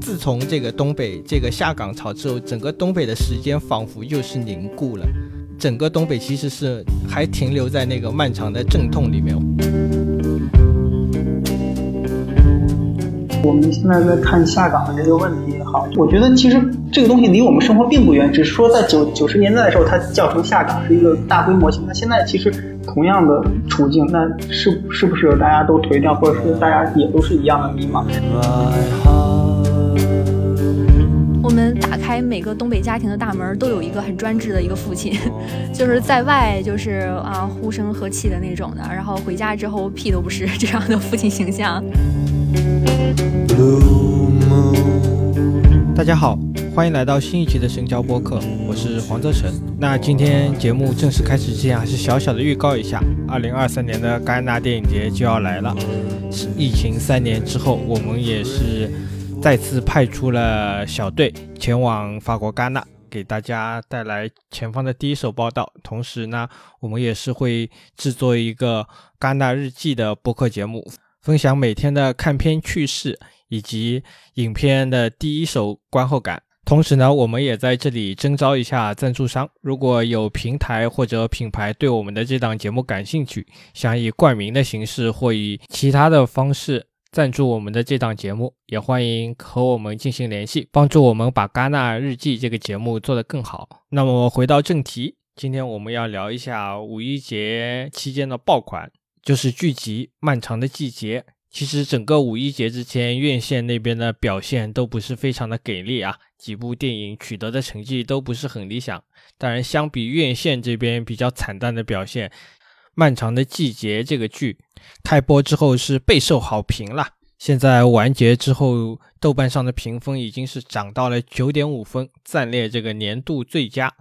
自从这个东北这个下岗潮之后，整个东北的时间仿佛又是凝固了。整个东北其实是还停留在那个漫长的阵痛里面。我们现在在看下岗的这个问题也好，我觉得其实这个东西离我们生活并不远，只是说在九九十年代的时候它叫成下岗是一个大规模型。那现在其实同样的处境，那是是不是大家都颓掉，或者是大家也都是一样的迷茫？我们打开每个东北家庭的大门，都有一个很专制的一个父亲，就是在外就是啊呼声和气的那种的，然后回家之后屁都不是这样的父亲形象。大家好，欢迎来到新一期的深交播客，我是黄泽成。那今天节目正式开始之前，还是小小的预告一下，二零二三年的戛纳电影节就要来了。疫情三年之后，我们也是。再次派出了小队前往法国戛纳，给大家带来前方的第一手报道。同时呢，我们也是会制作一个戛纳日记的播客节目，分享每天的看片趣事以及影片的第一手观后感。同时呢，我们也在这里征招一下赞助商，如果有平台或者品牌对我们的这档节目感兴趣，想以冠名的形式或以其他的方式。赞助我们的这档节目，也欢迎和我们进行联系，帮助我们把《戛纳日记》这个节目做得更好。那么回到正题，今天我们要聊一下五一节期间的爆款，就是剧集《漫长的季节》。其实整个五一节之前，院线那边的表现都不是非常的给力啊，几部电影取得的成绩都不是很理想。当然，相比院线这边比较惨淡的表现。漫长的季节这个剧开播之后是备受好评了，现在完结之后，豆瓣上的评分已经是涨到了九点五分，暂列这个年度最佳。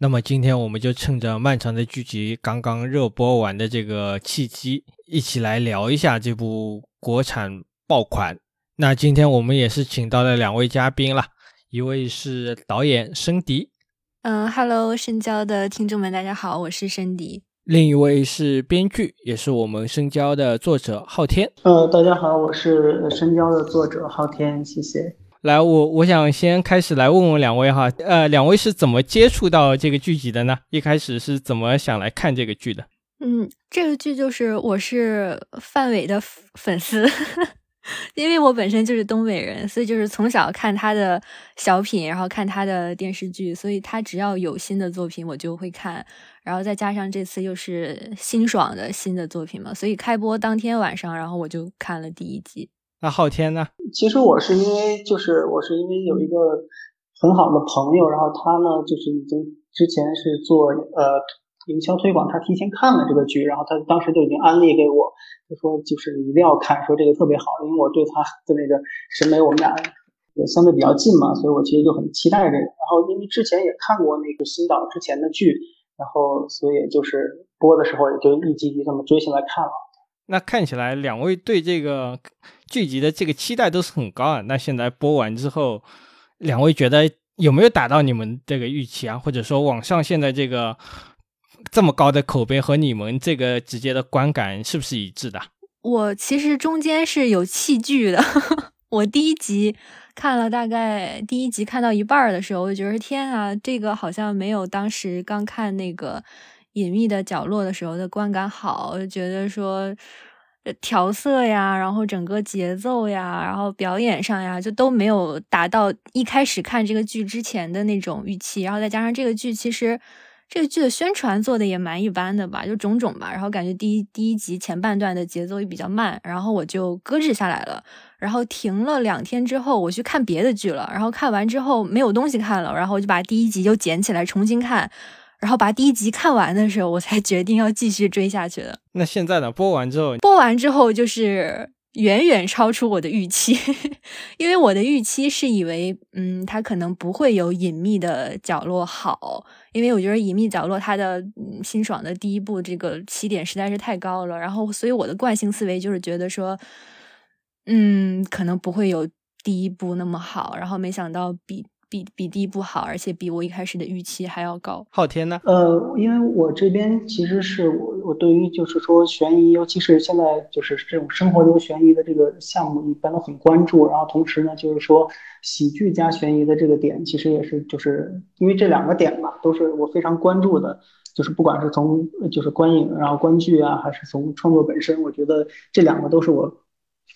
那么今天我们就趁着漫长的剧集刚刚热播完的这个契机，一起来聊一下这部国产爆款。那今天我们也是请到了两位嘉宾了，一位是导演申迪，嗯，Hello，深交的听众们，大家好，我是申迪。另一位是编剧，也是我们深交的作者昊天。呃，大家好，我是深交的作者昊天，谢谢。来，我我想先开始来问问两位哈，呃，两位是怎么接触到这个剧集的呢？一开始是怎么想来看这个剧的？嗯，这个剧就是我是范伟的粉丝。因为我本身就是东北人，所以就是从小看他的小品，然后看他的电视剧，所以他只要有新的作品，我就会看。然后再加上这次又是辛爽的新的作品嘛，所以开播当天晚上，然后我就看了第一集。那昊天呢？其实我是因为就是我是因为有一个很好的朋友，然后他呢就是已经之前是做呃。营销推广，他提前看了这个剧，然后他当时就已经安利给我，他说就是你一定要看，说这个特别好，因为我对他的那个审美，我们俩也相对比较近嘛，所以我其实就很期待这个。然后因为之前也看过那个新导之前的剧，然后所以就是播的时候也就一集一集这么追下来看了。那看起来两位对这个剧集的这个期待都是很高啊。那现在播完之后，两位觉得有没有达到你们这个预期啊？或者说网上现在这个？这么高的口碑和你们这个直接的观感是不是一致的？我其实中间是有弃剧的。我第一集看了大概第一集看到一半的时候，我就觉得天啊，这个好像没有当时刚看那个隐秘的角落的时候的观感好。就觉得说调色呀，然后整个节奏呀，然后表演上呀，就都没有达到一开始看这个剧之前的那种预期。然后再加上这个剧其实。这个剧的宣传做的也蛮一般的吧，就种种吧。然后感觉第一第一集前半段的节奏也比较慢，然后我就搁置下来了。然后停了两天之后，我去看别的剧了。然后看完之后没有东西看了，然后我就把第一集又捡起来重新看。然后把第一集看完的时候，我才决定要继续追下去的。那现在呢？播完之后，播完之后就是。远远超出我的预期，因为我的预期是以为，嗯，它可能不会有隐秘的角落好，因为我觉得隐秘角落它的嗯辛爽的第一部这个起点实在是太高了，然后所以我的惯性思维就是觉得说，嗯，可能不会有第一部那么好，然后没想到比比比第一部好，而且比我一开始的预期还要高。昊天呢？呃，因为我这边其实是我我对于就是说悬疑，尤其是现在就是这种生活流悬疑的这个项目，一般都很关注。然后同时呢，就是说喜剧加悬疑的这个点，其实也是就是因为这两个点吧，都是我非常关注的。就是不管是从就是观影，然后观剧啊，还是从创作本身，我觉得这两个都是我。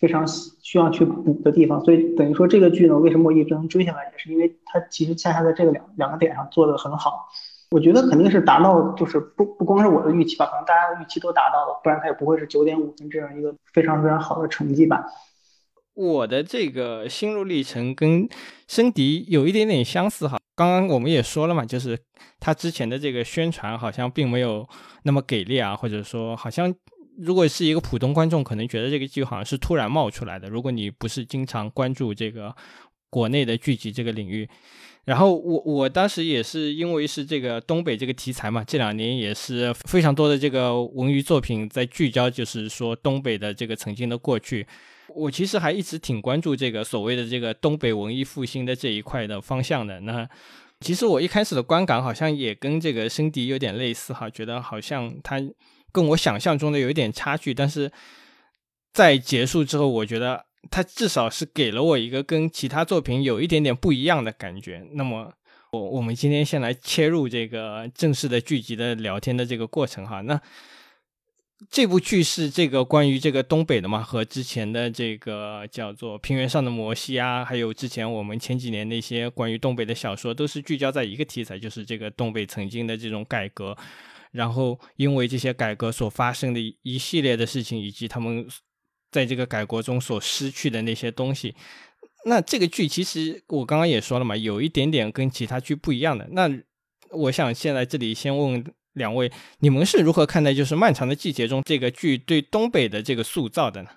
非常需要去补的地方，所以等于说这个剧呢，为什么我一直能追下来，也是因为它其实恰恰在这个两两个点上做的很好。我觉得肯定是达到，就是不不光是我的预期吧，可能大家的预期都达到了，不然它也不会是九点五分这样一个非常非常好的成绩吧。我的这个心路历程跟申迪有一点点相似哈，刚刚我们也说了嘛，就是他之前的这个宣传好像并没有那么给力啊，或者说好像。如果是一个普通观众，可能觉得这个剧好像是突然冒出来的。如果你不是经常关注这个国内的剧集这个领域，然后我我当时也是因为是这个东北这个题材嘛，这两年也是非常多的这个文娱作品在聚焦，就是说东北的这个曾经的过去。我其实还一直挺关注这个所谓的这个东北文艺复兴的这一块的方向的。那其实我一开始的观感好像也跟这个生迪有点类似哈，觉得好像他。跟我想象中的有一点差距，但是在结束之后，我觉得它至少是给了我一个跟其他作品有一点点不一样的感觉。那么，我我们今天先来切入这个正式的剧集的聊天的这个过程哈。那这部剧是这个关于这个东北的嘛？和之前的这个叫做《平原上的摩西》啊，还有之前我们前几年那些关于东北的小说，都是聚焦在一个题材，就是这个东北曾经的这种改革。然后，因为这些改革所发生的一系列的事情，以及他们在这个改革中所失去的那些东西，那这个剧其实我刚刚也说了嘛，有一点点跟其他剧不一样的。那我想现在这里先问两位，你们是如何看待就是《漫长的季节》中这个剧对东北的这个塑造的呢？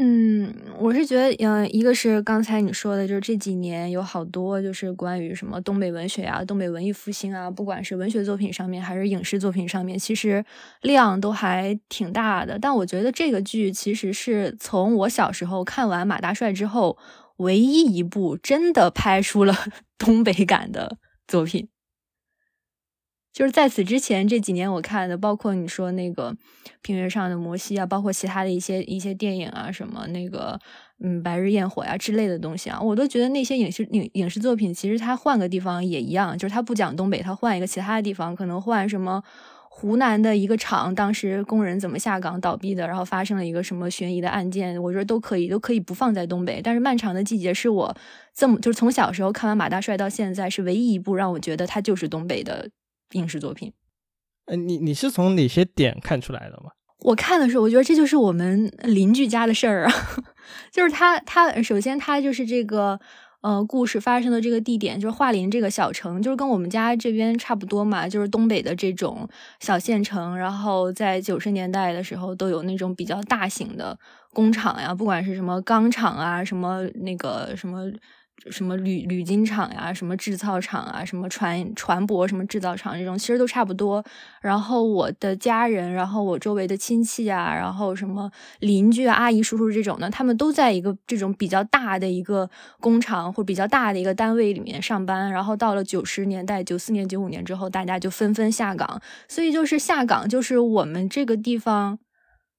嗯，我是觉得，嗯，一个是刚才你说的，就是这几年有好多就是关于什么东北文学啊、东北文艺复兴啊，不管是文学作品上面还是影视作品上面，其实量都还挺大的。但我觉得这个剧其实是从我小时候看完《马大帅》之后，唯一一部真的拍出了 东北感的作品。就是在此之前这几年我看的，包括你说那个平原上的摩西啊，包括其他的一些一些电影啊，什么那个嗯白日焰火呀之类的东西啊，我都觉得那些影视影影视作品其实它换个地方也一样，就是它不讲东北，它换一个其他的地方，可能换什么湖南的一个厂，当时工人怎么下岗倒闭的，然后发生了一个什么悬疑的案件，我觉得都可以都可以不放在东北。但是漫长的季节是我这么就是从小时候看完马大帅到现在是唯一一部让我觉得它就是东北的。影视作品，呃，你你是从哪些点看出来的吗？我看的时候，我觉得这就是我们邻居家的事儿啊，就是他他首先他就是这个呃故事发生的这个地点就是桦林这个小城，就是跟我们家这边差不多嘛，就是东北的这种小县城。然后在九十年代的时候，都有那种比较大型的工厂呀，不管是什么钢厂啊，什么那个什么。什么铝铝金厂呀，什么制造厂啊，什么船船舶什么制造厂这种，其实都差不多。然后我的家人，然后我周围的亲戚啊，然后什么邻居、阿姨、叔叔这种的，他们都在一个这种比较大的一个工厂或比较大的一个单位里面上班。然后到了九十年代，九四年、九五年之后，大家就纷纷下岗。所以就是下岗，就是我们这个地方。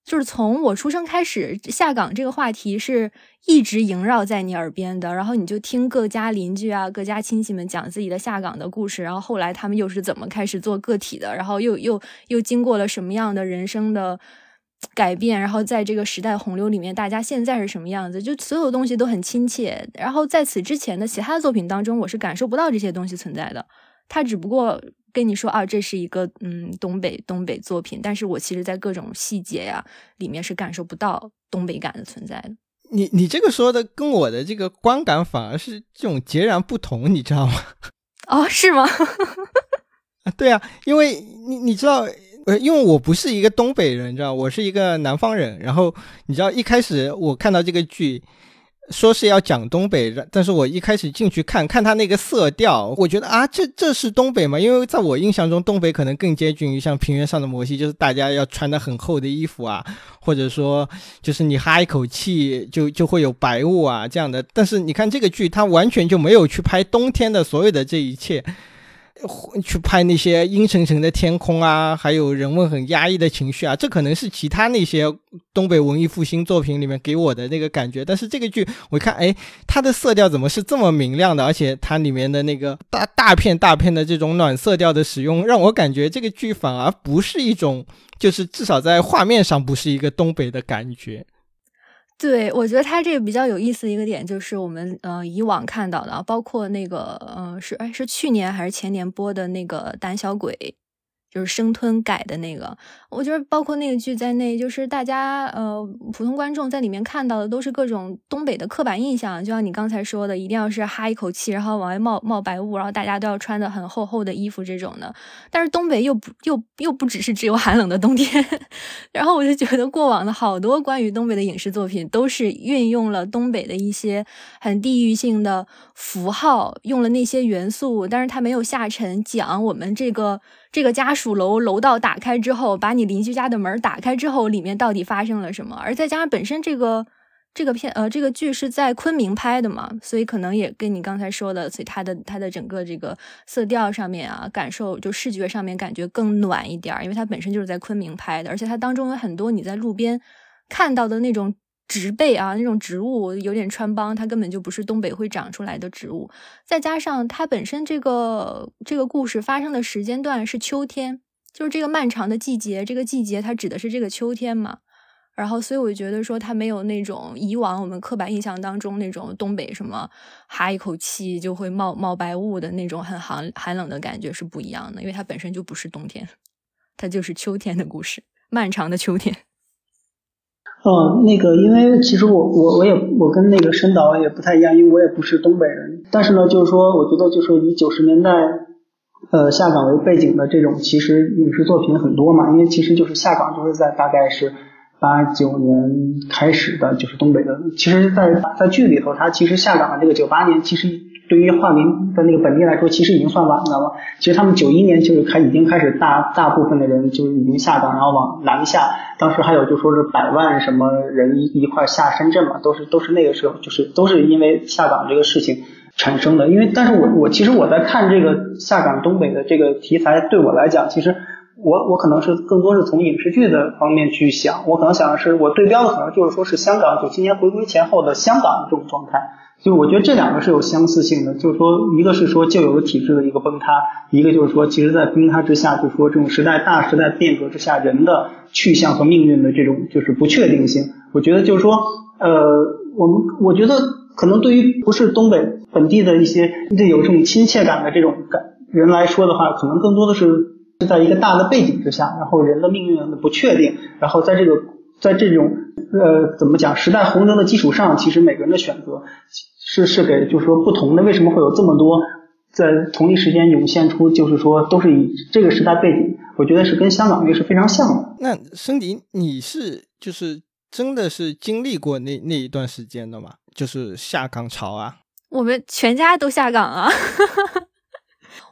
就是从我出生开始，下岗这个话题是一直萦绕在你耳边的，然后你就听各家邻居啊、各家亲戚们讲自己的下岗的故事，然后后来他们又是怎么开始做个体的，然后又又又经过了什么样的人生的改变，然后在这个时代洪流里面，大家现在是什么样子，就所有东西都很亲切。然后在此之前的其他的作品当中，我是感受不到这些东西存在的，它只不过。跟你说啊，这是一个嗯东北东北作品，但是我其实，在各种细节呀里面是感受不到东北感的存在的。你你这个说的跟我的这个观感反而是这种截然不同，你知道吗？哦，是吗？啊，对啊，因为你你知道，呃，因为我不是一个东北人，你知道，我是一个南方人。然后你知道，一开始我看到这个剧。说是要讲东北，但是我一开始进去看看它那个色调，我觉得啊，这这是东北吗？因为在我印象中，东北可能更接近于像平原上的摩西，就是大家要穿的很厚的衣服啊，或者说就是你哈一口气就就会有白雾啊这样的。但是你看这个剧，它完全就没有去拍冬天的所有的这一切。去拍那些阴沉沉的天空啊，还有人们很压抑的情绪啊，这可能是其他那些东北文艺复兴作品里面给我的那个感觉。但是这个剧，我看，哎，它的色调怎么是这么明亮的？而且它里面的那个大大片大片的这种暖色调的使用，让我感觉这个剧反而不是一种，就是至少在画面上不是一个东北的感觉。对，我觉得他这个比较有意思的一个点，就是我们呃以往看到的，包括那个呃是哎是去年还是前年播的那个胆小鬼。就是生吞改的那个，我觉得包括那个剧在内，就是大家呃普通观众在里面看到的都是各种东北的刻板印象，就像你刚才说的，一定要是哈一口气，然后往外冒冒白雾，然后大家都要穿的很厚厚的衣服这种的。但是东北又不又又不只是只有寒冷的冬天，然后我就觉得过往的好多关于东北的影视作品都是运用了东北的一些很地域性的符号，用了那些元素，但是它没有下沉讲我们这个。这个家属楼楼道打开之后，把你邻居家的门打开之后，里面到底发生了什么？而再加上本身这个这个片呃这个剧是在昆明拍的嘛，所以可能也跟你刚才说的，所以它的它的整个这个色调上面啊，感受就视觉上面感觉更暖一点，因为它本身就是在昆明拍的，而且它当中有很多你在路边看到的那种。植被啊，那种植物有点穿帮，它根本就不是东北会长出来的植物。再加上它本身这个这个故事发生的时间段是秋天，就是这个漫长的季节。这个季节它指的是这个秋天嘛。然后，所以我觉得说它没有那种以往我们刻板印象当中那种东北什么哈一口气就会冒冒白雾的那种很寒寒冷的感觉是不一样的，因为它本身就不是冬天，它就是秋天的故事，漫长的秋天。嗯，那个，因为其实我我我也我跟那个申导也不太一样，因为我也不是东北人。但是呢，就是说，我觉得就是以九十年代呃下岗为背景的这种，其实影视作品很多嘛。因为其实就是下岗就是在大概是八九年开始的，就是东北的。其实，在在剧里头，他其实下岗的这个九八年，其实。对于化名的那个本地来说，其实已经算晚的了。其实他们九一年就是开已经开始大大部分的人就已经下岗，然后往南下。当时还有就说是百万什么人一一块下深圳嘛，都是都是那个时候，就是都是因为下岗这个事情产生的。因为但是我我其实我在看这个下岗东北的这个题材，对我来讲，其实我我可能是更多是从影视剧的方面去想，我可能想的是我对标的可能就是说是香港九七年回归前后的香港这种状态。就我觉得这两个是有相似性的，就是说，一个是说旧有的体制的一个崩塌，一个就是说，其实，在崩塌之下，就是说这种时代大时代变革之下，人的去向和命运的这种就是不确定性。我觉得就是说，呃，我们我觉得可能对于不是东北本地的一些有这种亲切感的这种感人来说的话，可能更多的是是在一个大的背景之下，然后人的命运的不确定，然后在这个在这种呃怎么讲时代洪流的基础上，其实每个人的选择。是是给，就是说不同的，为什么会有这么多在同一时间涌现出，就是说都是以这个时代背景，我觉得是跟香港那个是非常像的。那申迪，你是就是真的是经历过那那一段时间的吗？就是下岗潮啊？我们全家都下岗啊，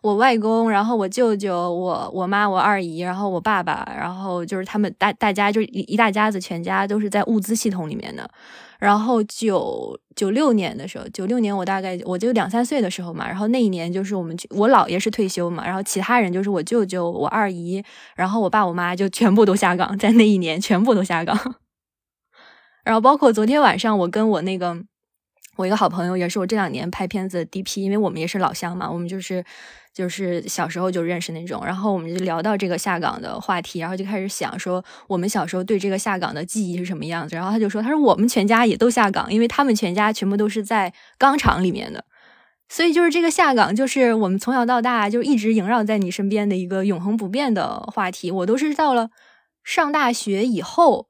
我外公，然后我舅舅，我我妈，我二姨，然后我爸爸，然后就是他们大大家就一一大家子，全家都是在物资系统里面的。然后九九六年的时候，九六年我大概我就两三岁的时候嘛，然后那一年就是我们我姥爷是退休嘛，然后其他人就是我舅舅、我二姨，然后我爸我妈就全部都下岗，在那一年全部都下岗。然后包括昨天晚上我跟我那个我一个好朋友，也是我这两年拍片子的 DP，因为我们也是老乡嘛，我们就是。就是小时候就认识那种，然后我们就聊到这个下岗的话题，然后就开始想说我们小时候对这个下岗的记忆是什么样子。然后他就说，他说我们全家也都下岗，因为他们全家全部都是在钢厂里面的，所以就是这个下岗，就是我们从小到大就一直萦绕在你身边的一个永恒不变的话题。我都是到了上大学以后。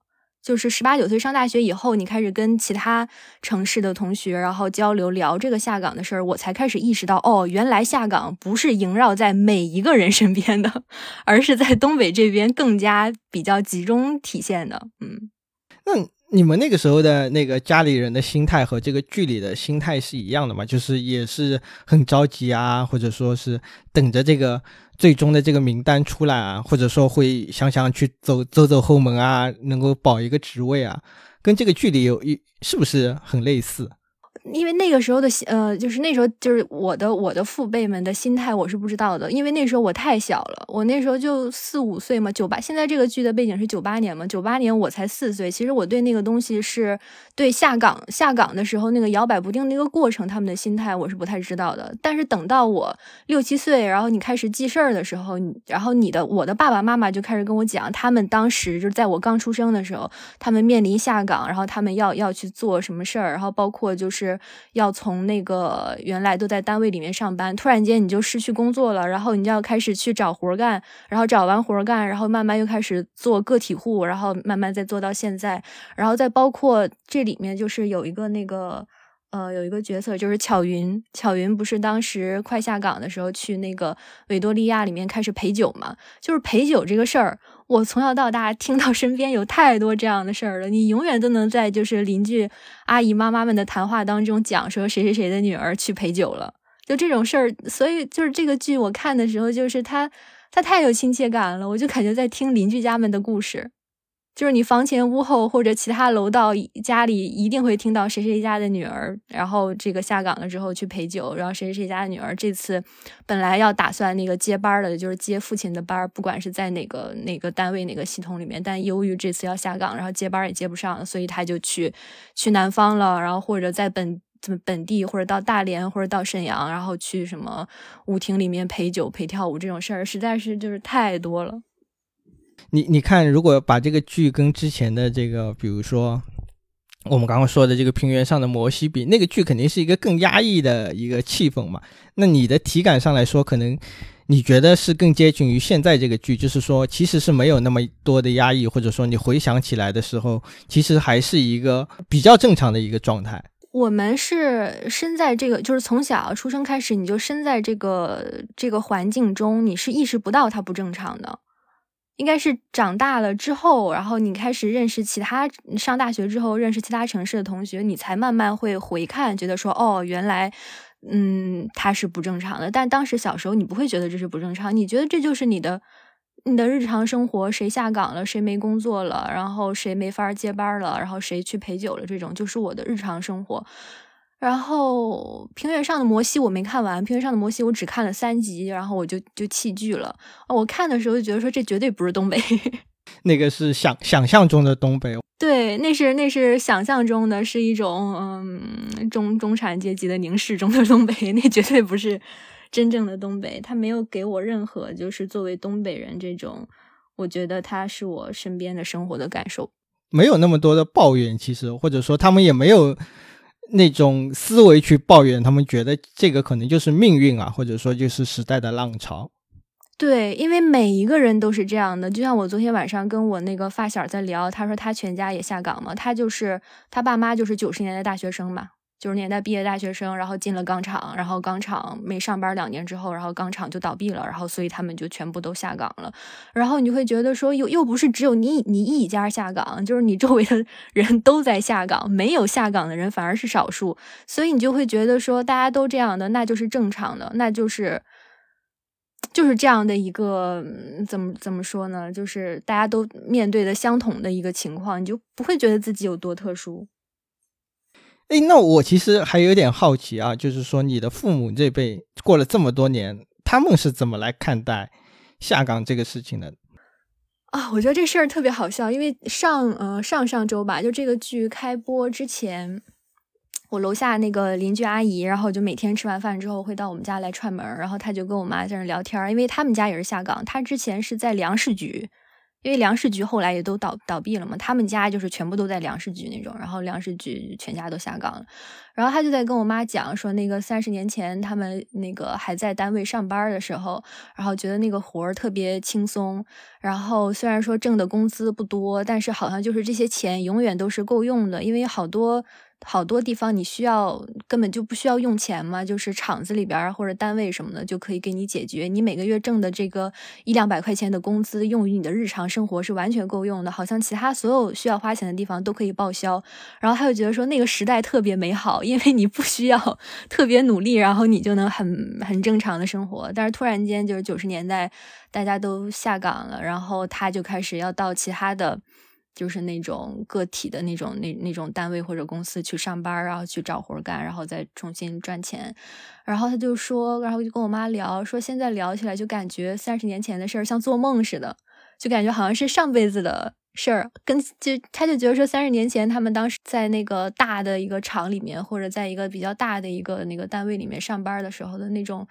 就是十八九岁上大学以后，你开始跟其他城市的同学，然后交流聊这个下岗的事儿，我才开始意识到，哦，原来下岗不是萦绕在每一个人身边的，而是在东北这边更加比较集中体现的。嗯，那你们那个时候的那个家里人的心态和这个剧里的心态是一样的吗？就是也是很着急啊，或者说是等着这个最终的这个名单出来啊，或者说会想想去走走走后门啊，能够保一个职位啊，跟这个距离有一是不是很类似？因为那个时候的呃，就是那时候就是我的我的父辈们的心态我是不知道的，因为那时候我太小了，我那时候就四五岁嘛，九八现在这个剧的背景是九八年嘛，九八年我才四岁，其实我对那个东西是对下岗下岗的时候那个摇摆不定那个过程，他们的心态我是不太知道的。但是等到我六七岁，然后你开始记事儿的时候，然后你的我的爸爸妈妈就开始跟我讲，他们当时就在我刚出生的时候，他们面临下岗，然后他们要要去做什么事儿，然后包括就是。要从那个原来都在单位里面上班，突然间你就失去工作了，然后你就要开始去找活干，然后找完活干，然后慢慢又开始做个体户，然后慢慢再做到现在，然后再包括这里面就是有一个那个呃有一个角色就是巧云，巧云不是当时快下岗的时候去那个维多利亚里面开始陪酒嘛，就是陪酒这个事儿。我从小到大听到身边有太多这样的事儿了，你永远都能在就是邻居阿姨妈妈们的谈话当中讲说谁谁谁的女儿去陪酒了，就这种事儿。所以就是这个剧我看的时候，就是他他太有亲切感了，我就感觉在听邻居家们的故事。就是你房前屋后或者其他楼道家里一定会听到谁谁家的女儿，然后这个下岗了之后去陪酒，然后谁谁家的女儿这次本来要打算那个接班的，就是接父亲的班，不管是在哪个哪个单位哪个系统里面，但由于这次要下岗，然后接班也接不上，所以他就去去南方了，然后或者在本本地或者到大连或者到沈阳，然后去什么舞厅里面陪酒陪跳舞这种事儿，实在是就是太多了。你你看，如果把这个剧跟之前的这个，比如说我们刚刚说的这个平原上的摩西比，那个剧肯定是一个更压抑的一个气氛嘛。那你的体感上来说，可能你觉得是更接近于现在这个剧，就是说其实是没有那么多的压抑，或者说你回想起来的时候，其实还是一个比较正常的一个状态。我们是身在这个，就是从小出生开始，你就身在这个这个环境中，你是意识不到它不正常的。应该是长大了之后，然后你开始认识其他，上大学之后认识其他城市的同学，你才慢慢会回看，觉得说，哦，原来，嗯，他是不正常的。但当时小时候你不会觉得这是不正常，你觉得这就是你的，你的日常生活，谁下岗了，谁没工作了，然后谁没法接班了，然后谁去陪酒了，这种就是我的日常生活。然后平原上的摩西我没看完，平原上的摩西我只看了三集，然后我就就弃剧了。我看的时候就觉得说这绝对不是东北，那个是想想象中的东北。对，那是那是想象中的，是一种嗯中中产阶级的凝视中的东北，那绝对不是真正的东北。他没有给我任何就是作为东北人这种，我觉得他是我身边的生活的感受，没有那么多的抱怨，其实或者说他们也没有。那种思维去抱怨，他们觉得这个可能就是命运啊，或者说就是时代的浪潮。对，因为每一个人都是这样的。就像我昨天晚上跟我那个发小在聊，他说他全家也下岗嘛，他就是他爸妈就是九十年代大学生嘛。九十年代毕业大学生，然后进了钢厂，然后钢厂没上班两年之后，然后钢厂就倒闭了，然后所以他们就全部都下岗了。然后你就会觉得说，又又不是只有你你一家下岗，就是你周围的人都在下岗，没有下岗的人反而是少数，所以你就会觉得说，大家都这样的，那就是正常的，那就是就是这样的一个怎么怎么说呢？就是大家都面对的相同的一个情况，你就不会觉得自己有多特殊。哎，那我其实还有点好奇啊，就是说你的父母这辈过了这么多年，他们是怎么来看待下岗这个事情的？啊，我觉得这事儿特别好笑，因为上呃上上周吧，就这个剧开播之前，我楼下那个邻居阿姨，然后就每天吃完饭之后会到我们家来串门，然后她就跟我妈在那聊天，因为他们家也是下岗，她之前是在粮食局。因为粮食局后来也都倒倒闭了嘛，他们家就是全部都在粮食局那种，然后粮食局全家都下岗了。然后他就在跟我妈讲说，那个三十年前他们那个还在单位上班的时候，然后觉得那个活儿特别轻松，然后虽然说挣的工资不多，但是好像就是这些钱永远都是够用的，因为好多好多地方你需要根本就不需要用钱嘛，就是厂子里边或者单位什么的就可以给你解决。你每个月挣的这个一两百块钱的工资，用于你的日常生活是完全够用的。好像其他所有需要花钱的地方都可以报销。然后他就觉得说那个时代特别美好，因为你不需要特别努力，然后你就能很很正常的生活。但是突然间就是九十年代，大家都下岗了，然后他就开始要到其他的。就是那种个体的那种那那种单位或者公司去上班，然后去找活干，然后再重新赚钱。然后他就说，然后就跟我妈聊，说现在聊起来就感觉三十年前的事儿像做梦似的，就感觉好像是上辈子的事儿。跟就他就觉得说，三十年前他们当时在那个大的一个厂里面，或者在一个比较大的一个那个单位里面上班的时候的那种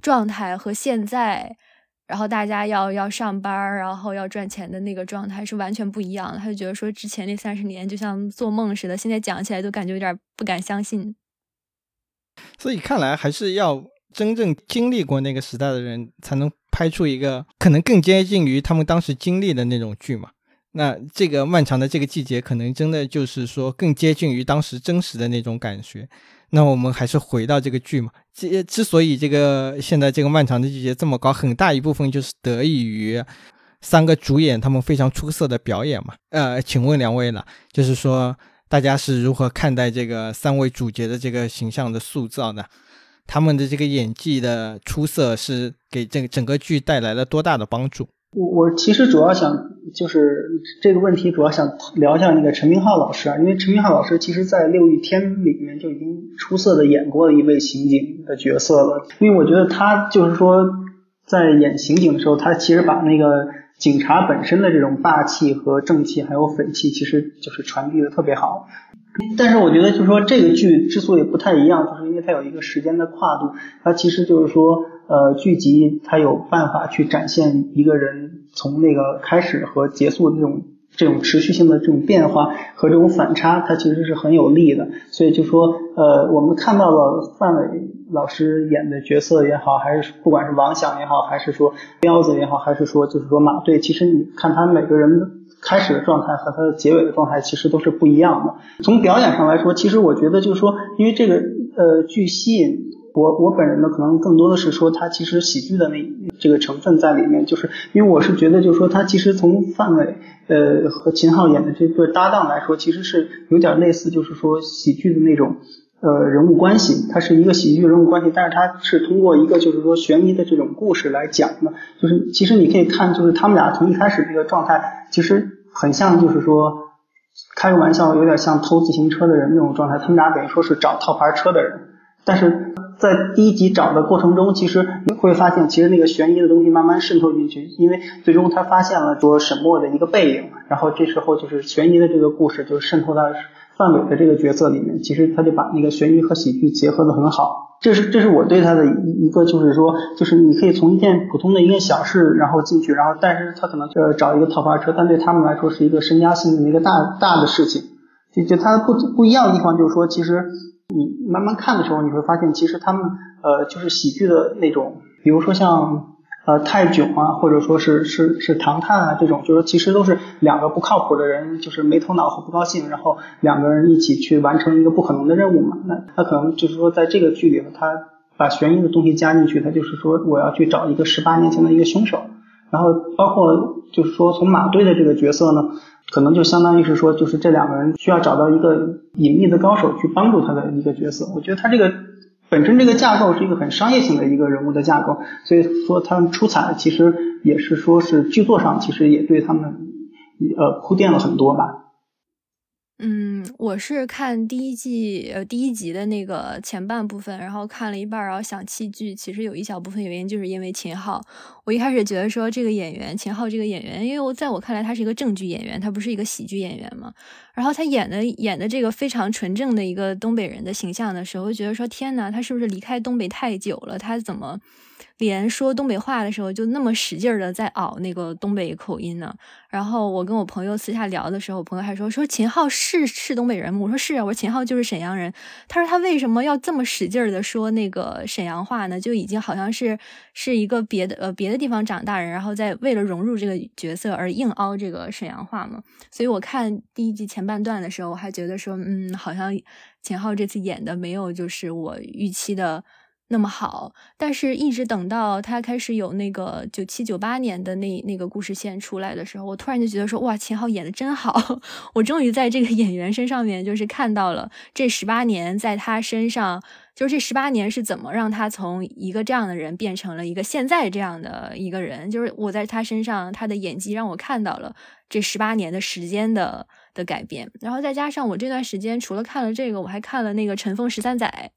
状态和现在。然后大家要要上班，然后要赚钱的那个状态是完全不一样的。他就觉得说，之前那三十年就像做梦似的，现在讲起来都感觉有点不敢相信。所以看来还是要真正经历过那个时代的人，才能拍出一个可能更接近于他们当时经历的那种剧嘛。那这个漫长的这个季节，可能真的就是说更接近于当时真实的那种感觉。那我们还是回到这个剧嘛。之之所以这个现在这个漫长的季节这么高，很大一部分就是得益于三个主演他们非常出色的表演嘛。呃，请问两位呢，就是说大家是如何看待这个三位主角的这个形象的塑造呢？他们的这个演技的出色是给这个整个剧带来了多大的帮助？我我其实主要想就是这个问题，主要想聊一下那个陈明昊老师啊，因为陈明昊老师其实在《六欲天》里面就已经出色的演过了一位刑警的角色了。因为我觉得他就是说在演刑警的时候，他其实把那个警察本身的这种霸气和正气还有匪气，其实就是传递的特别好。但是我觉得就是说这个剧之所以不太一样，就是因为它有一个时间的跨度，它其实就是说。呃，剧集它有办法去展现一个人从那个开始和结束的这种这种持续性的这种变化和这种反差，它其实是很有利的。所以就说，呃，我们看到了范伟老师演的角色也好，还是不管是王响也好，还是说彪子也好，还是说就是说马队，其实你看他每个人开始的状态和他的结尾的状态其实都是不一样的。从表演上来说，其实我觉得就是说，因为这个呃剧吸引。我我本人呢，可能更多的是说，他其实喜剧的那这个成分在里面，就是因为我是觉得，就是说他其实从范伟呃和秦昊演的这对搭档来说，其实是有点类似，就是说喜剧的那种呃人物关系，它是一个喜剧人物关系，但是它是通过一个就是说悬疑的这种故事来讲的，就是其实你可以看，就是他们俩从一开始这个状态，其实很像，就是说开个玩笑，有点像偷自行车的人那种状态，他们俩等于说是找套牌车的人，但是。在第一集找的过程中，其实你会发现，其实那个悬疑的东西慢慢渗透进去，因为最终他发现了说沈墨的一个背影，然后这时候就是悬疑的这个故事就渗透到范伟的这个角色里面，其实他就把那个悬疑和喜剧结合的很好，这是这是我对他的一一个就是说，就是你可以从一件普通的一件小事然后进去，然后但是他可能呃找一个套房车，但对他们来说是一个身家性的一个大大的事情，就就他不不一样的地方就是说其实。你慢慢看的时候，你会发现，其实他们呃就是喜剧的那种，比如说像呃泰囧啊，或者说是是是唐探啊这种，就是其实都是两个不靠谱的人，就是没头脑和不高兴，然后两个人一起去完成一个不可能的任务嘛。那他可能就是说，在这个剧里头，他把悬疑的东西加进去，他就是说我要去找一个十八年前的一个凶手，然后包括就是说从马队的这个角色呢。可能就相当于是说，就是这两个人需要找到一个隐秘的高手去帮助他的一个角色。我觉得他这个本身这个架构是一个很商业性的一个人物的架构，所以说他们出彩其实也是说是剧作上其实也对他们呃铺垫了很多吧。嗯，我是看第一季呃第一集的那个前半部分，然后看了一半，然后想弃剧。其实有一小部分原因就是因为秦昊。我一开始觉得说这个演员秦昊这个演员，因为我在我看来他是一个正剧演员，他不是一个喜剧演员嘛。然后他演的演的这个非常纯正的一个东北人的形象的时候，觉得说天呐，他是不是离开东北太久了？他怎么？连说东北话的时候就那么使劲儿的在熬那个东北口音呢。然后我跟我朋友私下聊的时候，我朋友还说说秦昊是是东北人吗？我说是啊，我说秦昊就是沈阳人。他说他为什么要这么使劲儿的说那个沈阳话呢？就已经好像是是一个别的呃别的地方长大人，然后在为了融入这个角色而硬凹这个沈阳话嘛。所以我看第一集前半段的时候，我还觉得说，嗯，好像秦昊这次演的没有就是我预期的。那么好，但是一直等到他开始有那个九七九八年的那那个故事线出来的时候，我突然就觉得说，哇，秦昊演的真好！我终于在这个演员身上面，就是看到了这十八年在他身上，就是这十八年是怎么让他从一个这样的人变成了一个现在这样的一个人。就是我在他身上，他的演技让我看到了这十八年的时间的的改变。然后再加上我这段时间除了看了这个，我还看了那个《尘封十三载》。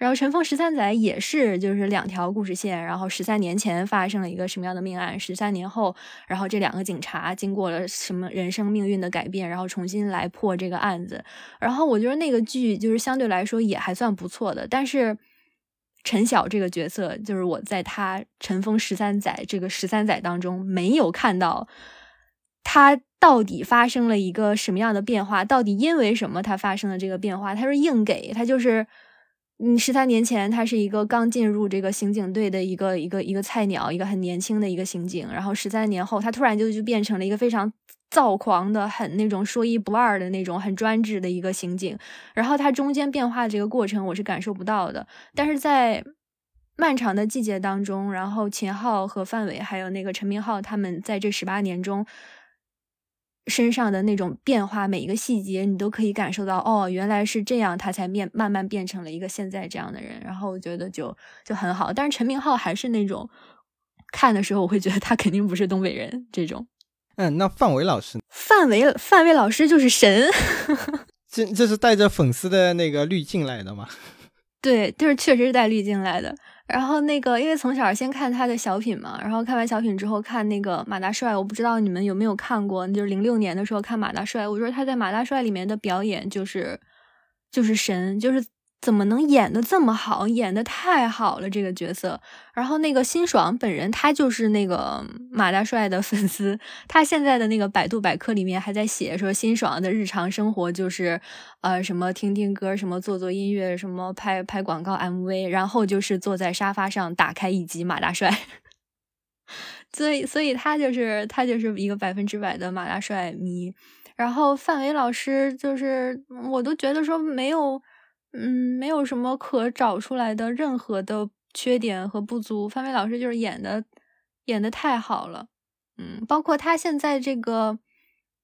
然后《尘封十三载》也是就是两条故事线，然后十三年前发生了一个什么样的命案，十三年后，然后这两个警察经过了什么人生命运的改变，然后重新来破这个案子。然后我觉得那个剧就是相对来说也还算不错的，但是陈晓这个角色，就是我在他《尘封十三载》这个十三载当中没有看到他到底发生了一个什么样的变化，到底因为什么他发生了这个变化，他是硬给他就是。嗯，十三年前他是一个刚进入这个刑警队的一个一个一个菜鸟，一个很年轻的一个刑警。然后十三年后，他突然就就变成了一个非常躁狂的、很那种说一不二的那种很专制的一个刑警。然后他中间变化的这个过程，我是感受不到的。但是在漫长的季节当中，然后秦昊和范伟还有那个陈明昊他们在这十八年中。身上的那种变化，每一个细节你都可以感受到。哦，原来是这样，他才变慢慢变成了一个现在这样的人。然后我觉得就就很好。但是陈明昊还是那种看的时候，我会觉得他肯定不是东北人这种。嗯，那范伟老师，范伟范伟老师就是神。这这是带着粉丝的那个滤镜来的吗？对，就是确实是带滤镜来的。然后那个，因为从小先看他的小品嘛，然后看完小品之后看那个马大帅，我不知道你们有没有看过，就是零六年的时候看马大帅，我觉得他在马大帅里面的表演就是就是神，就是。怎么能演的这么好？演的太好了这个角色。然后那个辛爽本人，他就是那个马大帅的粉丝。他现在的那个百度百科里面还在写说，辛爽的日常生活就是，呃，什么听听歌，什么做做音乐，什么拍拍广告 MV，然后就是坐在沙发上打开一集马大帅。所以，所以他就是他就是一个百分之百的马大帅迷。然后范伟老师就是，我都觉得说没有。嗯，没有什么可找出来的任何的缺点和不足。范伟老师就是演的演的太好了，嗯，包括他现在这个